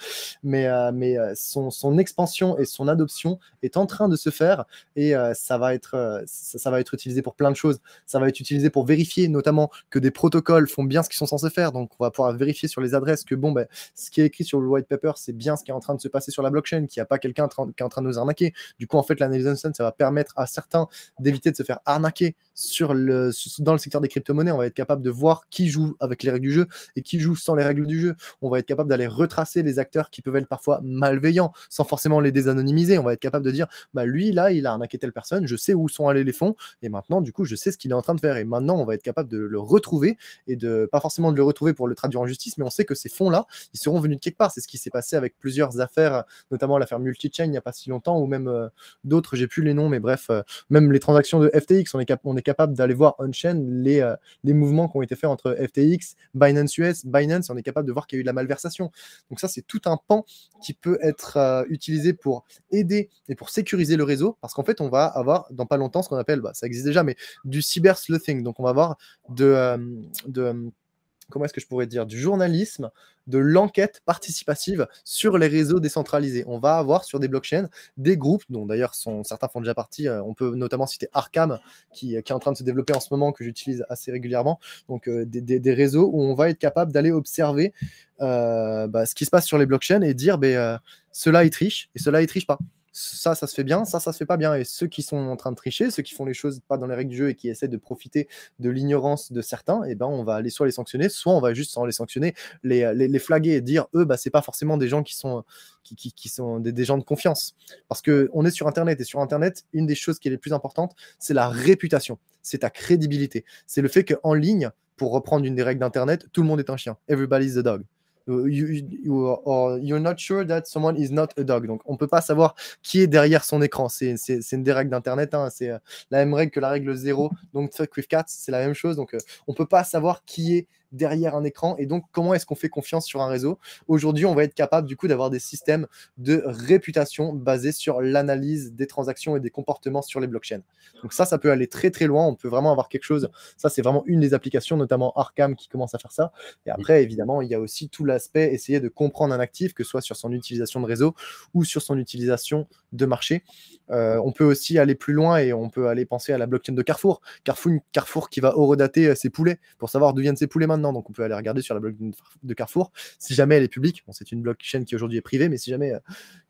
mais, euh, mais son, expansion et son adoption est en train de se faire et ça, va être, ça va être utilisé pour plein de choses. Ça va être utilisé pour vérifier notamment que des protocoles font bien ce qu'ils sont censés faire. Donc on va pouvoir vérifier sur les adresses que bon, ben, ce qui est écrit sur le white paper, c'est bien ce qui est en train de se passer sur la blockchain, qu'il n'y a pas quelqu'un qui est en train de nous arnaquer. Du coup, en fait, l'analyse ça va permettre à certains d'éviter de se faire arnaquer sur le, dans le secteur des crypto-monnaies. On va être capable de voir qui joue avec les règles du jeu et qui joue sans les règles du jeu. On va être capable d'aller retracer les acteurs qui peuvent être parfois malveillants sans forcément les désanonymiser. On va être capable de dire, bah lui, là, il a arnaqué telle personne, je sais où sont allés les fonds et maintenant, du coup, je sais ce qu'il est en train de faire. Et maintenant, on va être capable de le retrouver et de, pas forcément de le retrouver pour le traduire en justice, mais on sait que ces fonds-là, ils seront venus de quelque part. C'est ce qui s'est passé avec plusieurs affaires, notamment l'affaire Multichain il n'y a pas si longtemps, ou même euh, d'autres, j'ai plus les noms, mais bref, euh, même les transactions de FTX, on est, on est capable d'aller voir on-chain les, euh, les mouvements qui ont été faits entre FTX, Binance US, Binance, on est capable de voir qu'il y a eu de la malversation. Donc ça, c'est tout un pan qui peut être utilisé pour aider et pour sécuriser le réseau, parce qu'en fait, on va avoir dans pas longtemps ce qu'on appelle, bah, ça existe déjà, mais du cyber sleuthing. Donc on va avoir de comment est-ce que je pourrais dire, du journalisme, de l'enquête participative sur les réseaux décentralisés. On va avoir sur des blockchains des groupes, dont d'ailleurs certains font déjà partie, euh, on peut notamment citer Arcam, qui, qui, est en train de se développer en ce moment, que j'utilise assez régulièrement, donc euh, des, réseaux où on va être capable d'aller observer euh, bah, ce qui se passe sur les blockchains et dire, ben, cela est triche et cela est triche pas ça, ça se fait bien, ça, ça se fait pas bien. Et ceux qui sont en train de tricher, ceux qui font les choses pas dans les règles du jeu et qui essaient de profiter de l'ignorance de certains, eh ben, on va aller soit les sanctionner, soit on va juste sans les sanctionner, les, les, flaguer et dire, eux, bah, c'est pas forcément des gens qui sont, qui, qui, sont des, gens de confiance. Parce qu'on est sur Internet et sur Internet, une des choses qui est les plus importantes, c'est la réputation, c'est ta crédibilité. C'est le fait qu'en ligne, pour reprendre une des règles d'Internet, tout le monde est un chien. Everybody's the dog. Euh, you, you, or you're not sure that someone is not a dog. Donc, on peut pas savoir qui est derrière son écran. C'est une des règles d'Internet. Hein. C'est euh, la même règle que la règle 0. Donc, fuck with cats, c'est la même chose. Donc, euh, on peut pas savoir qui est derrière un écran. Et donc, comment est-ce qu'on fait confiance sur un réseau Aujourd'hui, on va être capable du coup d'avoir des systèmes de réputation basés sur l'analyse des transactions et des comportements sur les blockchains. Donc ça, ça peut aller très très loin. On peut vraiment avoir quelque chose. Ça, c'est vraiment une des applications, notamment Arkham, qui commence à faire ça. Et après, évidemment, il y a aussi tout l'aspect essayer de comprendre un actif, que ce soit sur son utilisation de réseau ou sur son utilisation de marché. Euh, on peut aussi aller plus loin et on peut aller penser à la blockchain de Carrefour. Carrefour, Carrefour qui va horodater euh, ses poulets pour savoir d'où viennent ses poulets maintenant. Donc on peut aller regarder sur la blockchain de Carrefour. Si jamais elle est publique, c'est une blockchain qui aujourd'hui est privée, mais si jamais euh,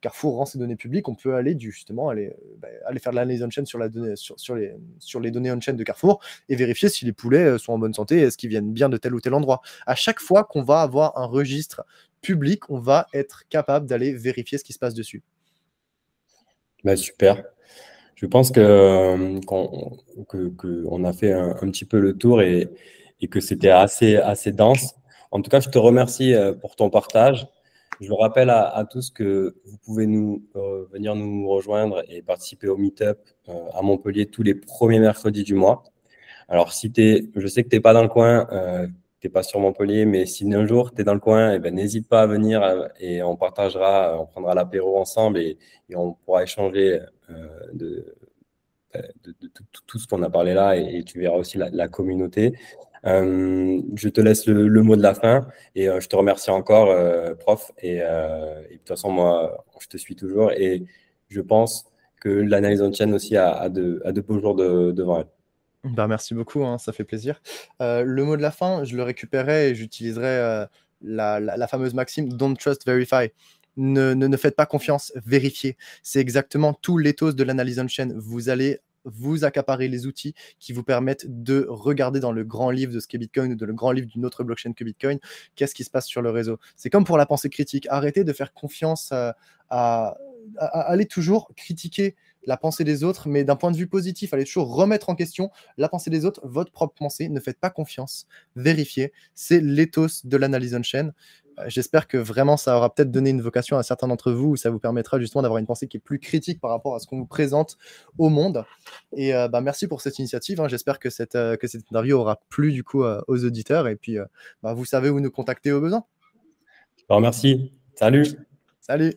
Carrefour rend ses données publiques, on peut aller justement aller, bah, aller faire de l'analyse on-chain sur, la sur, les, données on-chain de Carrefour et vérifier si les poulets sont en bonne santé et est-ce qu'ils viennent bien de tel ou tel endroit. À chaque fois qu'on va avoir un registre public, on va être capable d'aller vérifier ce qui se passe dessus. Bah, super. Je pense que euh, qu'on a fait un, petit peu le tour et, que c'était assez, assez dense. En tout cas, je te remercie euh, pour ton partage. Je vous rappelle à, tous que vous pouvez nous euh, venir nous rejoindre et participer au Meetup à Montpellier tous les premiers mercredis du mois. Alors, si es, je sais que tu n'es pas dans le coin, tu n'es pas sur Montpellier, mais si un jour tu es dans le coin, eh ben, n'hésite pas à venir et on partagera, on prendra l'apéro ensemble et, et, on pourra échanger euh, de, tout ce qu'on a parlé là et, tu verras aussi la, communauté. Euh, je te laisse le, mot de la fin et euh, je te remercie encore, prof. Et, de toute façon, moi, je te suis toujours et je pense que l'analyse en chaîne aussi a, de, a de beaux jours devant elle. Bah, merci beaucoup, hein, ça fait plaisir. le mot de la fin, je le récupérerai et j'utiliserai la, fameuse maxime Don't trust, verify ne, ne, faites pas confiance, vérifiez. C'est exactement tout l'éthos de l'analyse on-chain. Vous allez vous accaparer les outils qui vous permettent de regarder dans le grand livre de ce qu'est Bitcoin ou dans le grand livre d'une autre blockchain que Bitcoin, qu'est-ce qui se passe sur le réseau. C'est comme pour la pensée critique. Arrêtez de faire confiance à, à, toujours critiquer la pensée des autres, mais d'un point de vue positif, allez toujours remettre en question la pensée des autres, votre propre pensée. Ne faites pas confiance, vérifiez. C'est l'éthos de l'analyse on-chain. Euh, j'espère que vraiment ça aura peut-être donné une vocation à certains d'entre vous, où ça vous permettra justement d'avoir une pensée qui est plus critique par rapport à ce qu'on vous présente au monde. Et euh, bah, merci pour cette initiative. Hein. J'espère que cette, euh, que cette interview aura plu du coup aux auditeurs. Et puis, bah, vous savez où nous contacter au besoin. Je vous remercie. Salut. Salut.